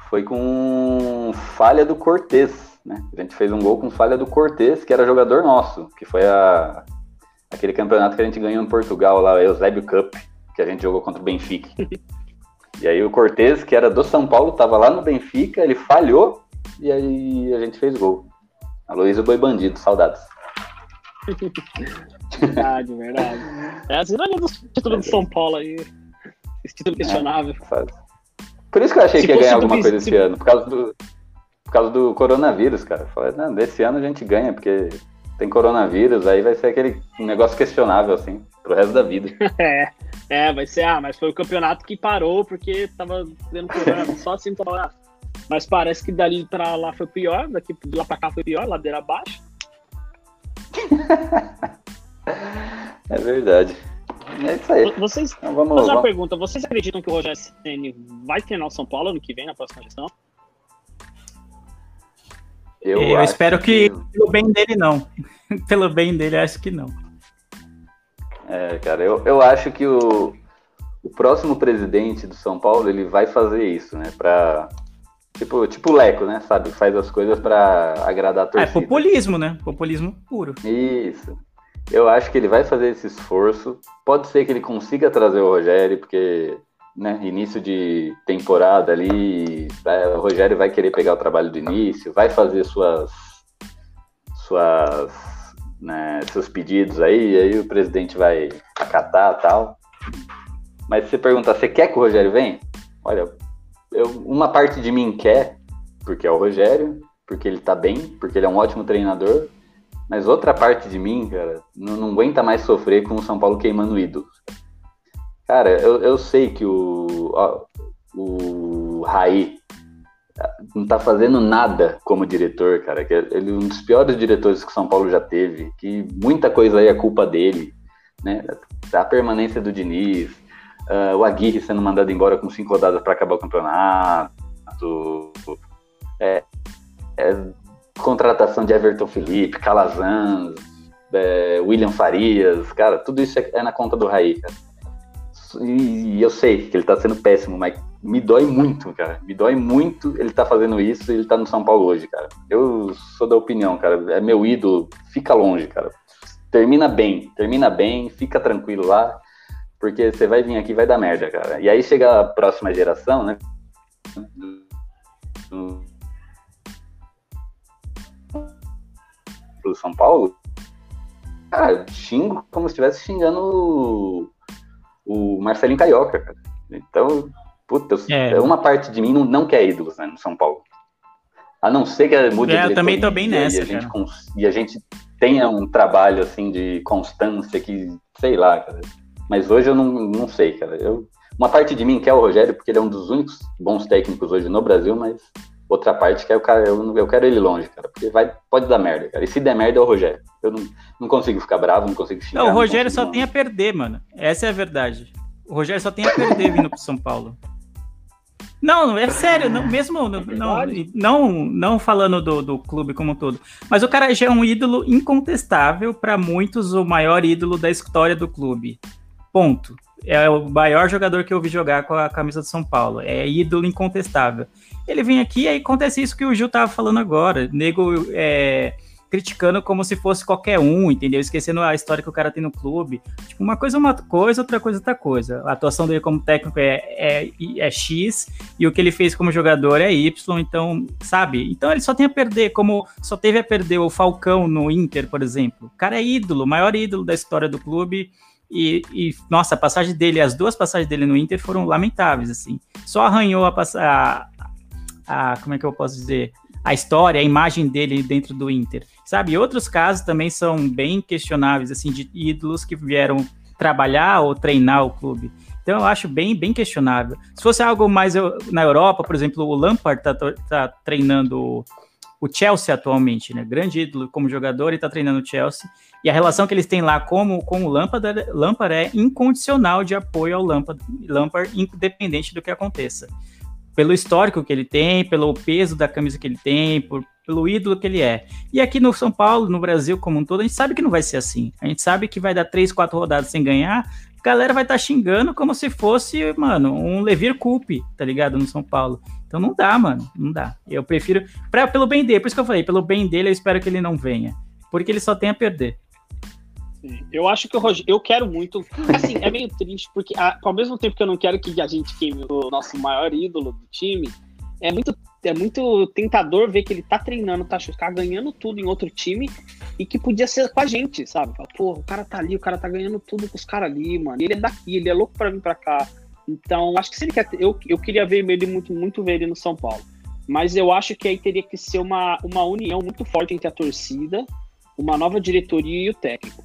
foi com falha do Cortez, né? A gente fez um gol com falha do Cortez, que era jogador nosso, que foi a, aquele campeonato que a gente ganhou em Portugal lá, a Eusébio Cup, que a gente jogou contra o Benfica. e aí o Cortez, que era do São Paulo, tava lá no Benfica, ele falhou, e aí a gente fez gol. Aloysio Boi Bandido, saudades. Verdade, verdade. É as ironias dos títulos de São Paulo aí. Esse título questionável. Sabe? Por isso que eu achei Se que ia ganhar alguma coisa se- esse ano, por causa do, por causa do coronavírus, cara. Eu Falei, não, desse ano a gente ganha, porque tem coronavírus, aí vai ser aquele negócio questionável, assim, pro resto da vida. É, é, vai ser, ah, mas foi o campeonato que parou porque tava tendo programa, só assim pra falar. Mas parece que dali pra lá foi pior, daqui de lá pra cá foi pior, ladeira abaixo. É verdade. É isso aí. Vocês, Então vamos, fazer uma vamos. pergunta, vocês acreditam que o Rogério Ceni vai treinar o São Paulo ano que vem, na próxima gestão? Eu, Eu, espero que, pelo bem dele, não. pelo bem dele, acho que não. É, cara, eu, eu acho que o, o próximo presidente do São Paulo, ele vai fazer isso, né? Pra, tipo, tipo o Leco, né? Sabe? Faz as coisas pra agradar a é torcida. populismo, né? Populismo puro. Isso. Eu acho que ele vai fazer esse esforço. Pode ser que ele consiga trazer o Rogério, porque né, início de temporada ali, o Rogério vai querer pegar o trabalho do início, vai fazer suas, suas, né, seus pedidos aí, aí o presidente vai acatar tal. Mas se você perguntar, você quer que o Rogério venha? Olha, eu, uma parte de mim quer, porque é o Rogério, porque ele tá bem, porque ele é um ótimo treinador, mas outra parte de mim, cara, não, não aguenta mais sofrer com o São Paulo queimando ídolos. Cara, eu, eu sei que o, ó, o Raí não tá fazendo nada como diretor, cara. Que ele é um dos piores diretores que São Paulo já teve, que muita coisa aí é culpa dele, né? A permanência do Diniz, uh, o Aguirre sendo mandado embora com cinco rodadas para acabar o campeonato, é, é, contratação de Everton Felipe, Calazans, é, William Farias, cara, tudo isso é, é na conta do Raí, cara. E, e eu sei que ele tá sendo péssimo, mas me dói muito, cara. Me dói muito ele tá fazendo isso e ele tá no São Paulo hoje, cara. Eu sou da opinião, cara. É meu ídolo. Fica longe, cara. Termina bem, termina bem, fica tranquilo lá, porque você vai vir aqui vai dar merda, cara. E aí chega a próxima geração, né? Pro São Paulo, cara, xingo como se estivesse xingando o, Marcelinho Carioca, cara. Então, puta, é. uma parte de mim não, não quer ídolos né, no São Paulo. A não ser que mude é, Eu também tô bem nessa, e a, gente, e a gente tenha um trabalho, assim, de constância que, sei lá, cara. Mas hoje eu não, não sei, cara. Eu, uma parte de mim quer o Rogério, porque ele é um dos únicos bons técnicos hoje no Brasil, mas outra parte quer o cara, eu, eu quero ele longe, cara, porque vai, pode dar merda, cara. E se der merda é o Rogério. Eu não, não consigo ficar bravo, não consigo xingar. Não, o Rogério não só não. tem a perder, mano. Essa é a verdade. O Rogério só tem a perder vindo pro São Paulo. Não, é sério, não, mesmo não, não, não falando do, do clube como um todo. Mas o cara já é um ídolo incontestável, para muitos, o maior ídolo da história do clube. Ponto. É o maior jogador que eu vi jogar com a camisa do São Paulo. É ídolo incontestável. Ele vem aqui e aí acontece isso que o Gil tava falando agora. Nego é, criticando como se fosse qualquer um, entendeu? Esquecendo a história que o cara tem no clube. Tipo, uma coisa é uma coisa, outra coisa é outra coisa. A atuação dele como técnico é, é, é X e o que ele fez como jogador é Y, então, sabe? Então ele só tem a perder, como só teve a perder o Falcão no Inter, por exemplo. O cara é ídolo, maior ídolo da história do clube. E, e, nossa, a passagem dele, as duas passagens dele no Inter foram lamentáveis, assim. Só arranhou a, a, a como é que eu posso dizer? a história, a imagem dele dentro do Inter, sabe? outros casos também são bem questionáveis, assim, de ídolos que vieram trabalhar ou treinar o clube. Então eu acho bem, bem questionável. Se fosse algo mais na Europa, por exemplo, o Lampard tá, tá treinando o Chelsea atualmente, né? Grande ídolo como jogador e tá treinando o Chelsea. E a relação que eles têm lá com, com o Lampard, Lampard é incondicional de apoio ao Lampard, Lampard, independente do que aconteça pelo histórico que ele tem, pelo peso da camisa que ele tem, por, pelo ídolo que ele é. E aqui no São Paulo, no Brasil como um todo, a gente sabe que não vai ser assim. A gente sabe que vai dar três, quatro rodadas sem ganhar, a galera vai estar tá xingando como se fosse, mano, um Levir Coupe, tá ligado? No São Paulo. Então não dá, mano, não dá. Eu prefiro, pra, pelo bem dele, por isso que eu falei, pelo bem dele eu espero que ele não venha. Porque ele só tem a perder. Eu acho que o Rogério, eu quero muito. Assim, é meio triste, porque a, ao mesmo tempo que eu não quero que a gente queime o nosso maior ídolo do time, é muito, é muito tentador ver que ele tá treinando, tá, tá ganhando tudo em outro time e que podia ser com a gente, sabe? Pô, o cara tá ali, o cara tá ganhando tudo com os caras ali, mano. Ele é daqui, ele é louco pra vir pra cá. Então, acho que se ele quer. Eu, eu queria ver ele muito, muito ver ele no São Paulo. Mas eu acho que aí teria que ser uma, uma união muito forte entre a torcida, uma nova diretoria e o técnico.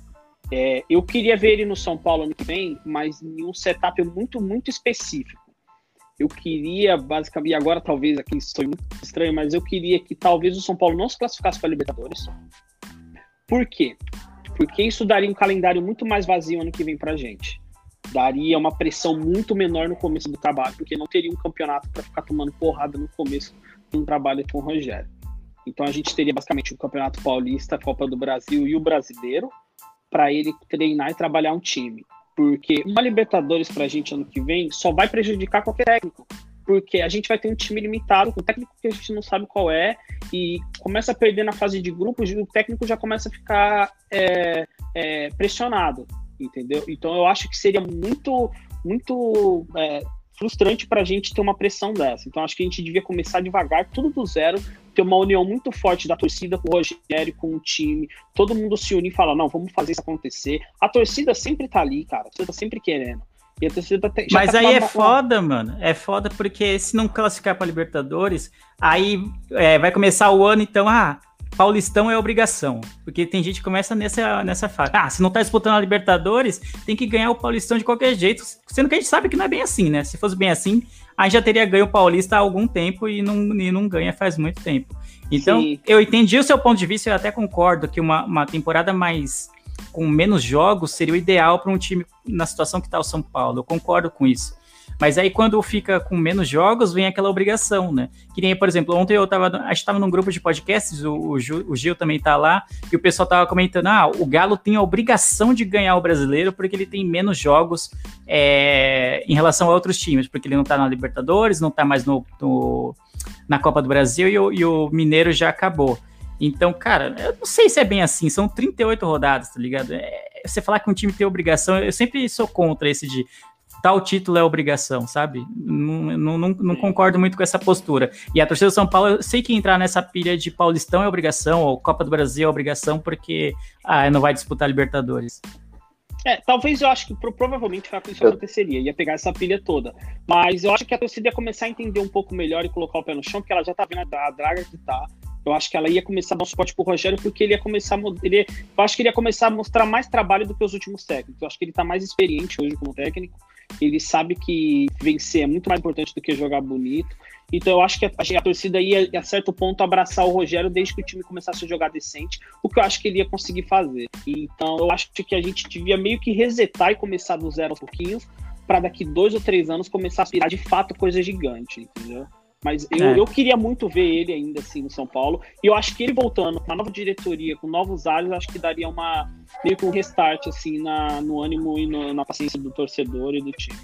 É, eu queria ver ele no São Paulo ano que vem, mas em um setup muito, muito específico. Eu queria, basicamente, e agora talvez aqui estou muito estranho, mas eu queria que talvez o São Paulo não se classificasse para a Libertadores. Por quê? Porque isso daria um calendário muito mais vazio ano que vem para a gente. Daria uma pressão muito menor no começo do trabalho, porque não teria um campeonato para ficar tomando porrada no começo de um trabalho com o Rogério. Então a gente teria basicamente o Campeonato Paulista, a Copa do Brasil e o Brasileiro para ele treinar e trabalhar um time. Porque uma Libertadores para a gente ano que vem só vai prejudicar qualquer técnico. Porque a gente vai ter um time limitado, com um técnico que a gente não sabe qual é, e começa a perder na fase de grupos, o técnico já começa a ficar é, é, pressionado, entendeu? Então eu acho que seria muito, muito é, frustrante para a gente ter uma pressão dessa. Então acho que a gente devia começar devagar, tudo do zero, ter uma união muito forte da torcida com o Rogério, com o time, todo mundo se unir e falar, não, vamos fazer isso acontecer. A torcida sempre tá ali, cara, a torcida tá sempre querendo. E a torcida tá, Mas tá aí é foda, mano. É foda porque se não classificar para Libertadores, aí é, vai começar o ano, então, ah, Paulistão é obrigação. Porque tem gente que começa nessa, nessa fase. Ah, se não tá disputando a Libertadores, tem que ganhar o Paulistão de qualquer jeito. Sendo que a gente sabe que não é bem assim, né? Se fosse bem assim, a gente já teria ganho o Paulista há algum tempo e não, e não ganha faz muito tempo. Então, Sim. eu entendi o seu ponto de vista, eu até concordo que uma, uma temporada mais com menos jogos seria o ideal para um time na situação que está o São Paulo. Eu concordo com isso. Mas aí quando fica com menos jogos, vem aquela obrigação, né? Que nem, por exemplo, ontem eu tava, a gente tava num grupo de podcasts, o, o, Gil, o Gil também tá lá, e o pessoal tava comentando, ah, o Galo tem a obrigação de ganhar o brasileiro porque ele tem menos jogos é, em relação a outros times, porque ele não tá na Libertadores, não tá mais no, no na Copa do Brasil e o, e o Mineiro já acabou. Então, cara, eu não sei se é bem assim, são 38 rodadas, tá ligado? É, você falar que um time tem obrigação, eu sempre sou contra esse de tal título é obrigação, sabe? Não, não, não, não, concordo muito com essa postura. E a torcida do São Paulo, eu sei que entrar nessa pilha de Paulistão é obrigação, ou Copa do Brasil é obrigação, porque ah, não vai disputar Libertadores. É, talvez eu acho que provavelmente isso aconteceria, ia pegar essa pilha toda. Mas eu acho que a torcida ia começar a entender um pouco melhor e colocar o pé no chão, porque ela já tá vendo a draga que tá. Eu acho que ela ia começar a dar um suporte pro Rogério, porque ele ia começar. Ele, eu acho que ele ia começar a mostrar mais trabalho do que os últimos técnicos. Eu acho que ele tá mais experiente hoje como técnico. Ele sabe que vencer é muito mais importante do que jogar bonito. Então eu acho que a, a torcida ia, a certo ponto, abraçar o Rogério desde que o time começasse a jogar decente, o que eu acho que ele ia conseguir fazer. Então eu acho que a gente devia meio que resetar e começar do zero aos pouquinhos, para daqui dois ou três anos começar a aspirar de fato coisa gigante, entendeu? Mas eu, é. eu queria muito ver ele ainda assim no São Paulo. E eu acho que ele voltando com uma nova diretoria, com novos ares, acho que daria uma meio que um restart assim na, no ânimo e no, na paciência do torcedor e do time.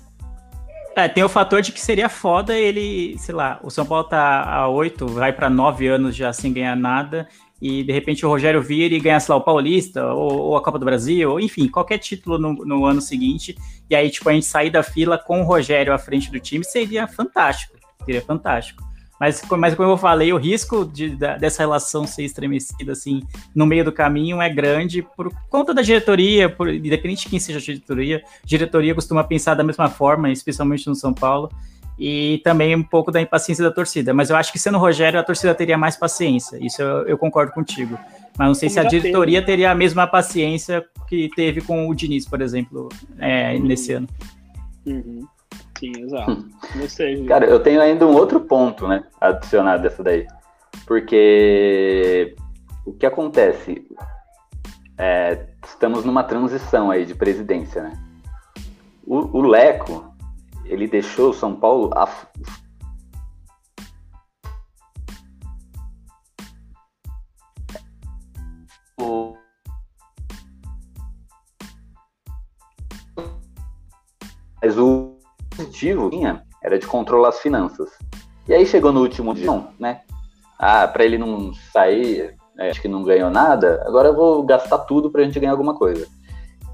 É, tem o fator de que seria foda ele, sei lá, o São Paulo tá a oito, vai para nove anos já sem ganhar nada, e de repente o Rogério vir e ganhar, sei lá, o Paulista, ou, ou, a Copa do Brasil, ou enfim, qualquer título no, no, ano seguinte, e aí, tipo, a gente sair da fila com o Rogério à frente do time seria fantástico seria fantástico. Mas, mas como eu falei, o risco de, da, dessa relação ser estremecida assim no meio do caminho é grande por conta da diretoria, por, independente de quem seja a diretoria, diretoria costuma pensar da mesma forma, especialmente no São Paulo, e também um pouco da impaciência da torcida. Mas eu acho que sendo o Rogério, a torcida teria mais paciência. Isso eu, eu concordo contigo. Mas não sei se a diretoria teve. teria a mesma paciência que teve com o Diniz, por exemplo, é, uhum. nesse ano. Uhum. Sim, exato. Cara, eu tenho ainda um outro ponto, né, adicionado dessa daí. Porque o que acontece? É, estamos numa transição aí de presidência, né? O, o Leco, ele deixou o São Paulo a, objetivo tinha era de controlar as finanças. E aí chegou no último dia, né? Ah, para ele não sair, é, acho que não ganhou nada, agora eu vou gastar tudo para a gente ganhar alguma coisa.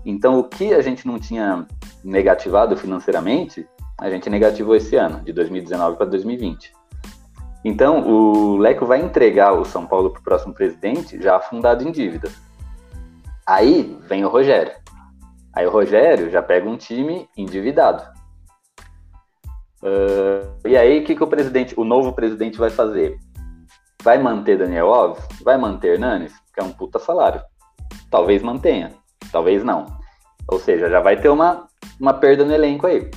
Então, o que a gente não tinha negativado financeiramente, a gente negativou esse ano, de 2019 para 2020. Então, o Leco vai entregar o São Paulo para o próximo presidente já afundado em dívidas. Aí vem o Rogério. Aí o Rogério já pega um time endividado. Uh, e aí, o que, que o presidente, o novo presidente vai fazer? Vai manter Daniel Alves? Vai manter Hernanes? Que é um puta salário. Talvez mantenha, talvez não. Ou seja, já vai ter uma, uma perda no elenco aí.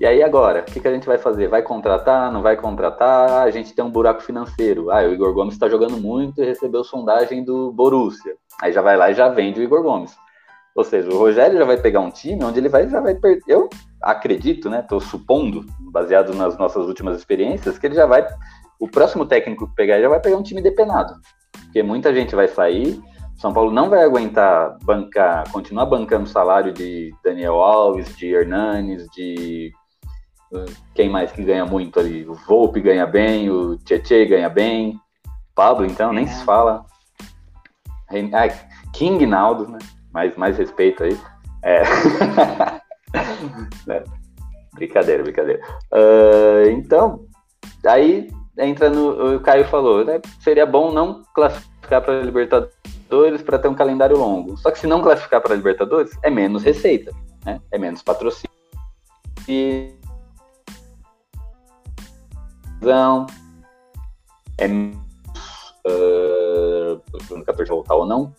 E aí agora, o que, que a gente vai fazer? Vai contratar? Não vai contratar? A gente tem um buraco financeiro. Ah, o Igor Gomes está jogando muito e recebeu sondagem do Borussia. Aí já vai lá e já vende o Igor Gomes. Ou seja, o Rogério já vai pegar um time onde ele vai, já vai perder. Eu acredito, né? Estou supondo, baseado nas nossas últimas experiências, que ele já vai. O próximo técnico que pegar já vai pegar um time depenado. Porque muita gente vai sair. São Paulo não vai aguentar bancar, continuar bancando o salário de Daniel Alves, de Hernanes, de quem mais que ganha muito ali? O Volpe ganha bem, o Tietê ganha bem, Pablo, então, nem se fala. Ah, King Naldo, né? mais, mais respeito aí. É. é. Brincadeira, brincadeira. Uh, então, aí entra no. O Caio falou, né? Seria bom não classificar para Libertadores para ter um calendário longo. Só que se não classificar para Libertadores, é menos receita, né? É menos patrocínio. fi... é uh, 2014 voltar ou não,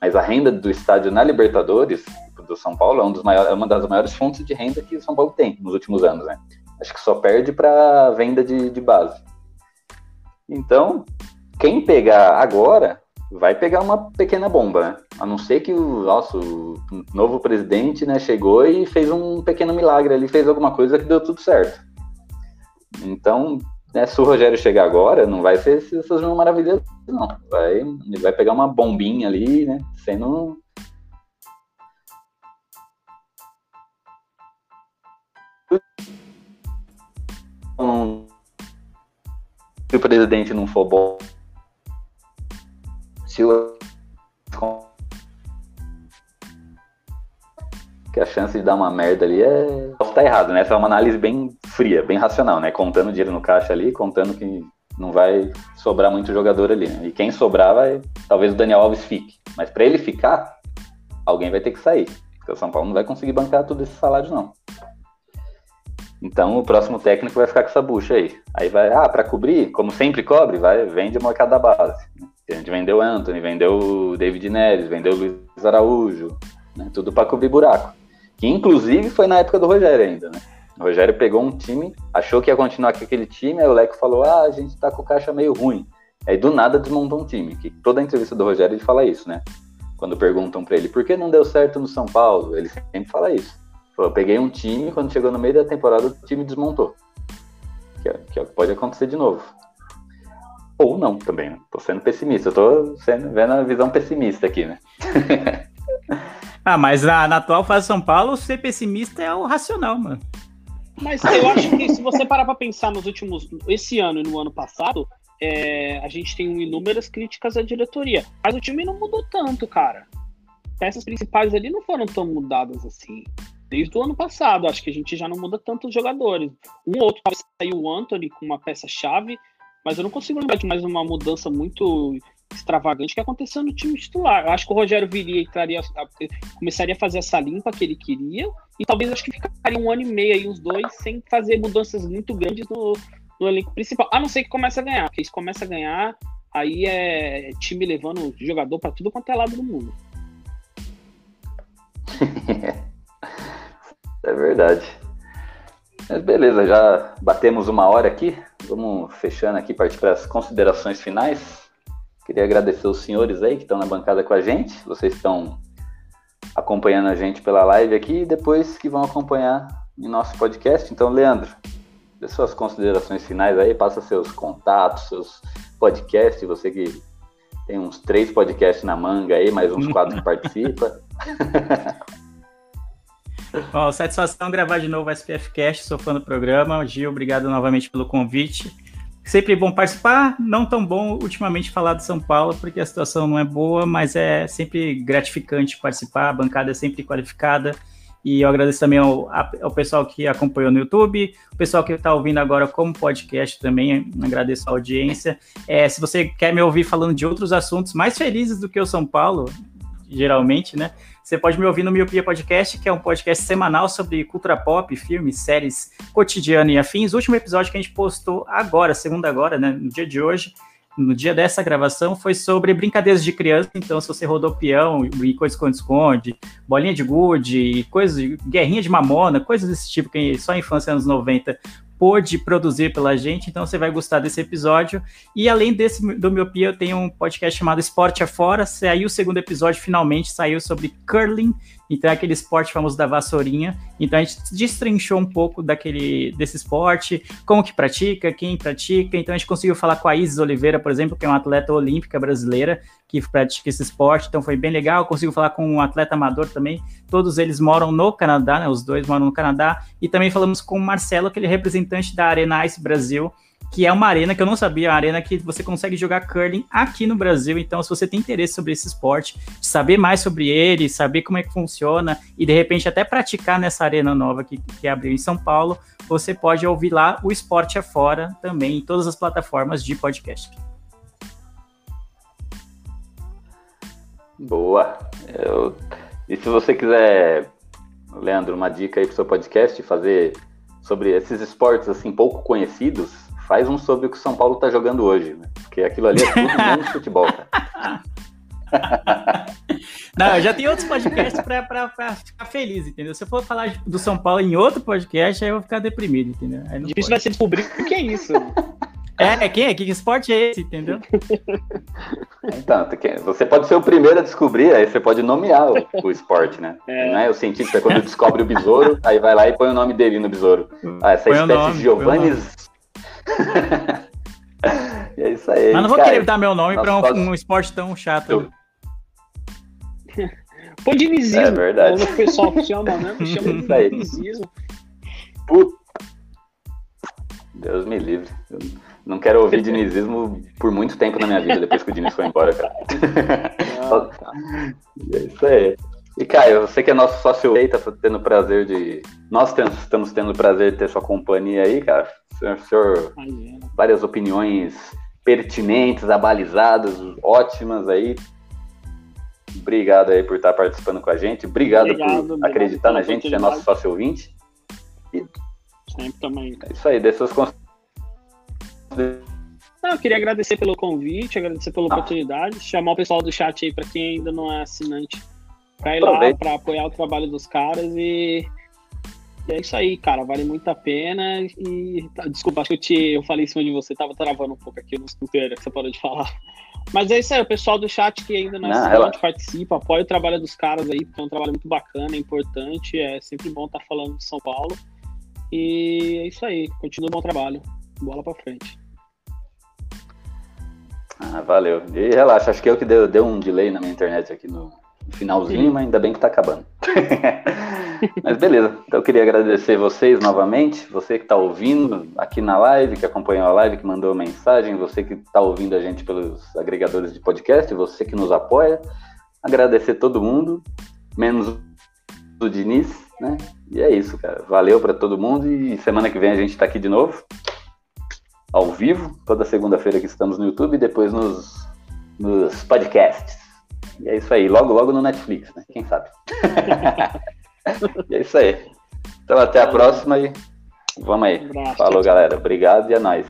mas a renda do estádio na Libertadores do São Paulo é, um maiores, é uma das maiores fontes de renda que o São Paulo tem nos últimos anos, né? Acho que só perde para venda de, de base. Então, quem pegar agora vai pegar uma pequena bomba, né? A não ser que o nosso novo presidente né, chegou e fez um pequeno milagre ali, fez alguma coisa que deu tudo certo. Então, né, se o Rogério chegar agora, não vai ser essas maravilhas, não. Vai, ele vai pegar uma bombinha ali, né? Sendo. Se o presidente não for bom, se o que a chance de dar uma merda ali é. Posso estar errado, né? Essa é uma análise bem fria, bem racional, né? Contando dinheiro no caixa ali, contando que não vai sobrar muito jogador ali. Né? E quem sobrar vai. Talvez o Daniel Alves fique. Mas para ele ficar, alguém vai ter que sair. Porque o São Paulo não vai conseguir bancar tudo esse salário, não. Então o próximo técnico vai ficar com essa bucha aí. Aí vai, ah, para cobrir, como sempre cobre, vai, vende a molecada da base. A gente vendeu Anthony, vendeu o David Neres, vendeu o Luiz Araújo, né? tudo para cobrir buraco. Que inclusive foi na época do Rogério ainda, né? O Rogério pegou um time, achou que ia continuar com aquele time, aí o Leco falou: ah, a gente tá com o caixa meio ruim. Aí do nada desmontou um time. Que toda a entrevista do Rogério ele fala isso, né? Quando perguntam para ele por que não deu certo no São Paulo, ele sempre fala isso. Falou, peguei um time, quando chegou no meio da temporada, o time desmontou. Que é, que é o que pode acontecer de novo. Ou não também, né? Tô sendo pessimista, eu tô sendo, vendo a visão pessimista aqui, né? ah, mas na, na atual fase de São Paulo, ser pessimista é o racional, mano. Mas eu acho que se você parar para pensar nos últimos. Esse ano e no ano passado, é, a gente tem inúmeras críticas à diretoria. Mas o time não mudou tanto, cara. Peças principais ali não foram tão mudadas assim. Desde o ano passado, acho que a gente já não muda tanto os jogadores. Um ou outro saiu o Anthony com uma peça-chave, mas eu não consigo lembrar de mais uma mudança muito extravagante que aconteceu no time titular. Eu acho que o Rogério viria e traria, começaria a fazer essa limpa que ele queria, e talvez acho que ficaria um ano e meio aí, os dois, sem fazer mudanças muito grandes no, no elenco principal. A não ser que comece a ganhar, porque se começa a ganhar, aí é time levando jogador para tudo quanto é lado do mundo. é verdade. Mas beleza, já batemos uma hora aqui. Vamos fechando aqui, partir para as considerações finais. Queria agradecer os senhores aí que estão na bancada com a gente. Vocês estão acompanhando a gente pela live aqui e depois que vão acompanhar em nosso podcast. Então, Leandro, dê suas considerações finais aí, passa seus contatos, seus podcasts, você que tem uns três podcasts na manga aí, mais uns quatro que participa. Bom, satisfação gravar de novo o SPF Cast, sou fã do programa. Gil, obrigado novamente pelo convite. Sempre bom participar, não tão bom ultimamente falar de São Paulo, porque a situação não é boa, mas é sempre gratificante participar, a bancada é sempre qualificada. E eu agradeço também ao, ao pessoal que acompanhou no YouTube, o pessoal que está ouvindo agora como podcast também, agradeço a audiência. É, se você quer me ouvir falando de outros assuntos mais felizes do que o São Paulo, geralmente, né? Você pode me ouvir no Miopia Podcast, que é um podcast semanal sobre cultura pop, filmes, séries, cotidiano e afins. O último episódio que a gente postou agora, segunda agora, né, no dia de hoje, no dia dessa gravação, foi sobre brincadeiras de criança. Então, se você rodou peão e coisa esconde-esconde, bolinha de gude, coisas, guerrinha de mamona, coisas desse tipo que só a infância anos 90 pôde produzir pela gente, então você vai gostar desse episódio. E além desse do Miopia, eu tenho um podcast chamado Esporte Afora. Saiu o segundo episódio, finalmente saiu sobre curling, então é aquele esporte famoso da vassourinha. Então a gente destrinchou um pouco daquele desse esporte, como que pratica, quem pratica. Então a gente conseguiu falar com a Isis Oliveira, por exemplo, que é uma atleta olímpica brasileira que pratica esse esporte. Então foi bem legal. Consigo falar com um atleta amador também. Todos eles moram no Canadá, né? Os dois moram no Canadá. E também falamos com o Marcelo, aquele representante da Arena Ice Brasil que é uma arena que eu não sabia, uma arena que você consegue jogar curling aqui no Brasil. Então, se você tem interesse sobre esse esporte, saber mais sobre ele, saber como é que funciona e de repente até praticar nessa arena nova que, que abriu em São Paulo, você pode ouvir lá o Esporte Afora também em todas as plataformas de podcast. Boa. Eu... E se você quiser Leandro, uma dica aí pro seu podcast, fazer sobre esses esportes assim pouco conhecidos, faz um sobre o que o São Paulo tá jogando hoje, né? Porque aquilo ali é tudo menos futebol, cara. Não, eu já tenho outros podcasts pra, pra, pra, ficar feliz, entendeu? Se eu for falar do São Paulo em outro podcast, aí eu vou ficar deprimido, entendeu? Aí Difícil pode. vai ser descobrir o que é isso. É, quem é? Que esporte é esse, entendeu? Então, você pode ser o primeiro a descobrir, aí você pode nomear o, o esporte, né? É. Não é o cientista quando descobre o besouro, aí vai lá e põe o nome dele no besouro. Ah, essa põe espécie Giovannis. é isso aí. Mas não vou cara, querer dar meu nome para um, posso... um, esporte tão chato. Eu... Põe dinizismo. É verdade. O pessoal chama, né? Chama de dinizismo. Puta. Deus me livre. Eu não quero ouvir dinizismo por muito tempo na minha vida, depois que o Diniz foi embora, cara. Ah, tá. é isso aí. E Caio, você que é nosso sócio aí, tá tendo prazer de. Nós temos, estamos tendo o prazer de ter sua companhia aí, cara. Senhor, senhor várias opiniões pertinentes, abalizadas, ótimas aí. Obrigado aí por estar participando com a gente. Obrigado, obrigado por obrigado acreditar na gente, ser nosso sócio ouvinte. E... Sempre também. É isso aí, suas não, eu queria agradecer pelo convite, agradecer pela ah. oportunidade, chamar o pessoal do chat aí para quem ainda não é assinante, para ir lá, para apoiar o trabalho dos caras e... e, é isso aí, cara, vale muito a pena e tá, desculpa, acho que eu, te, eu falei em cima de você, tava travando um pouco aqui no scooter que você parou de falar. Mas é isso aí, o pessoal do chat que ainda não é assinante, ela... participa, apoia o trabalho dos caras aí, porque é um trabalho muito bacana, é importante, é sempre bom estar tá falando de São Paulo. E é isso aí, continua o bom trabalho. Bola para frente. Ah, valeu. E relaxa, acho que eu que deu, deu um delay na minha internet aqui no finalzinho, Sim. mas ainda bem que tá acabando. mas beleza, então eu queria agradecer vocês novamente, você que está ouvindo aqui na live, que acompanhou a live, que mandou mensagem, você que está ouvindo a gente pelos agregadores de podcast, você que nos apoia. Agradecer todo mundo, menos o Diniz, né? E é isso, cara. Valeu para todo mundo e semana que vem a gente está aqui de novo ao vivo, toda segunda-feira que estamos no YouTube e depois nos, nos podcasts. E é isso aí, logo, logo no Netflix, né? Quem sabe? e é isso aí. Então até a próxima e vamos aí. Um Falou, galera. Obrigado e é nóis.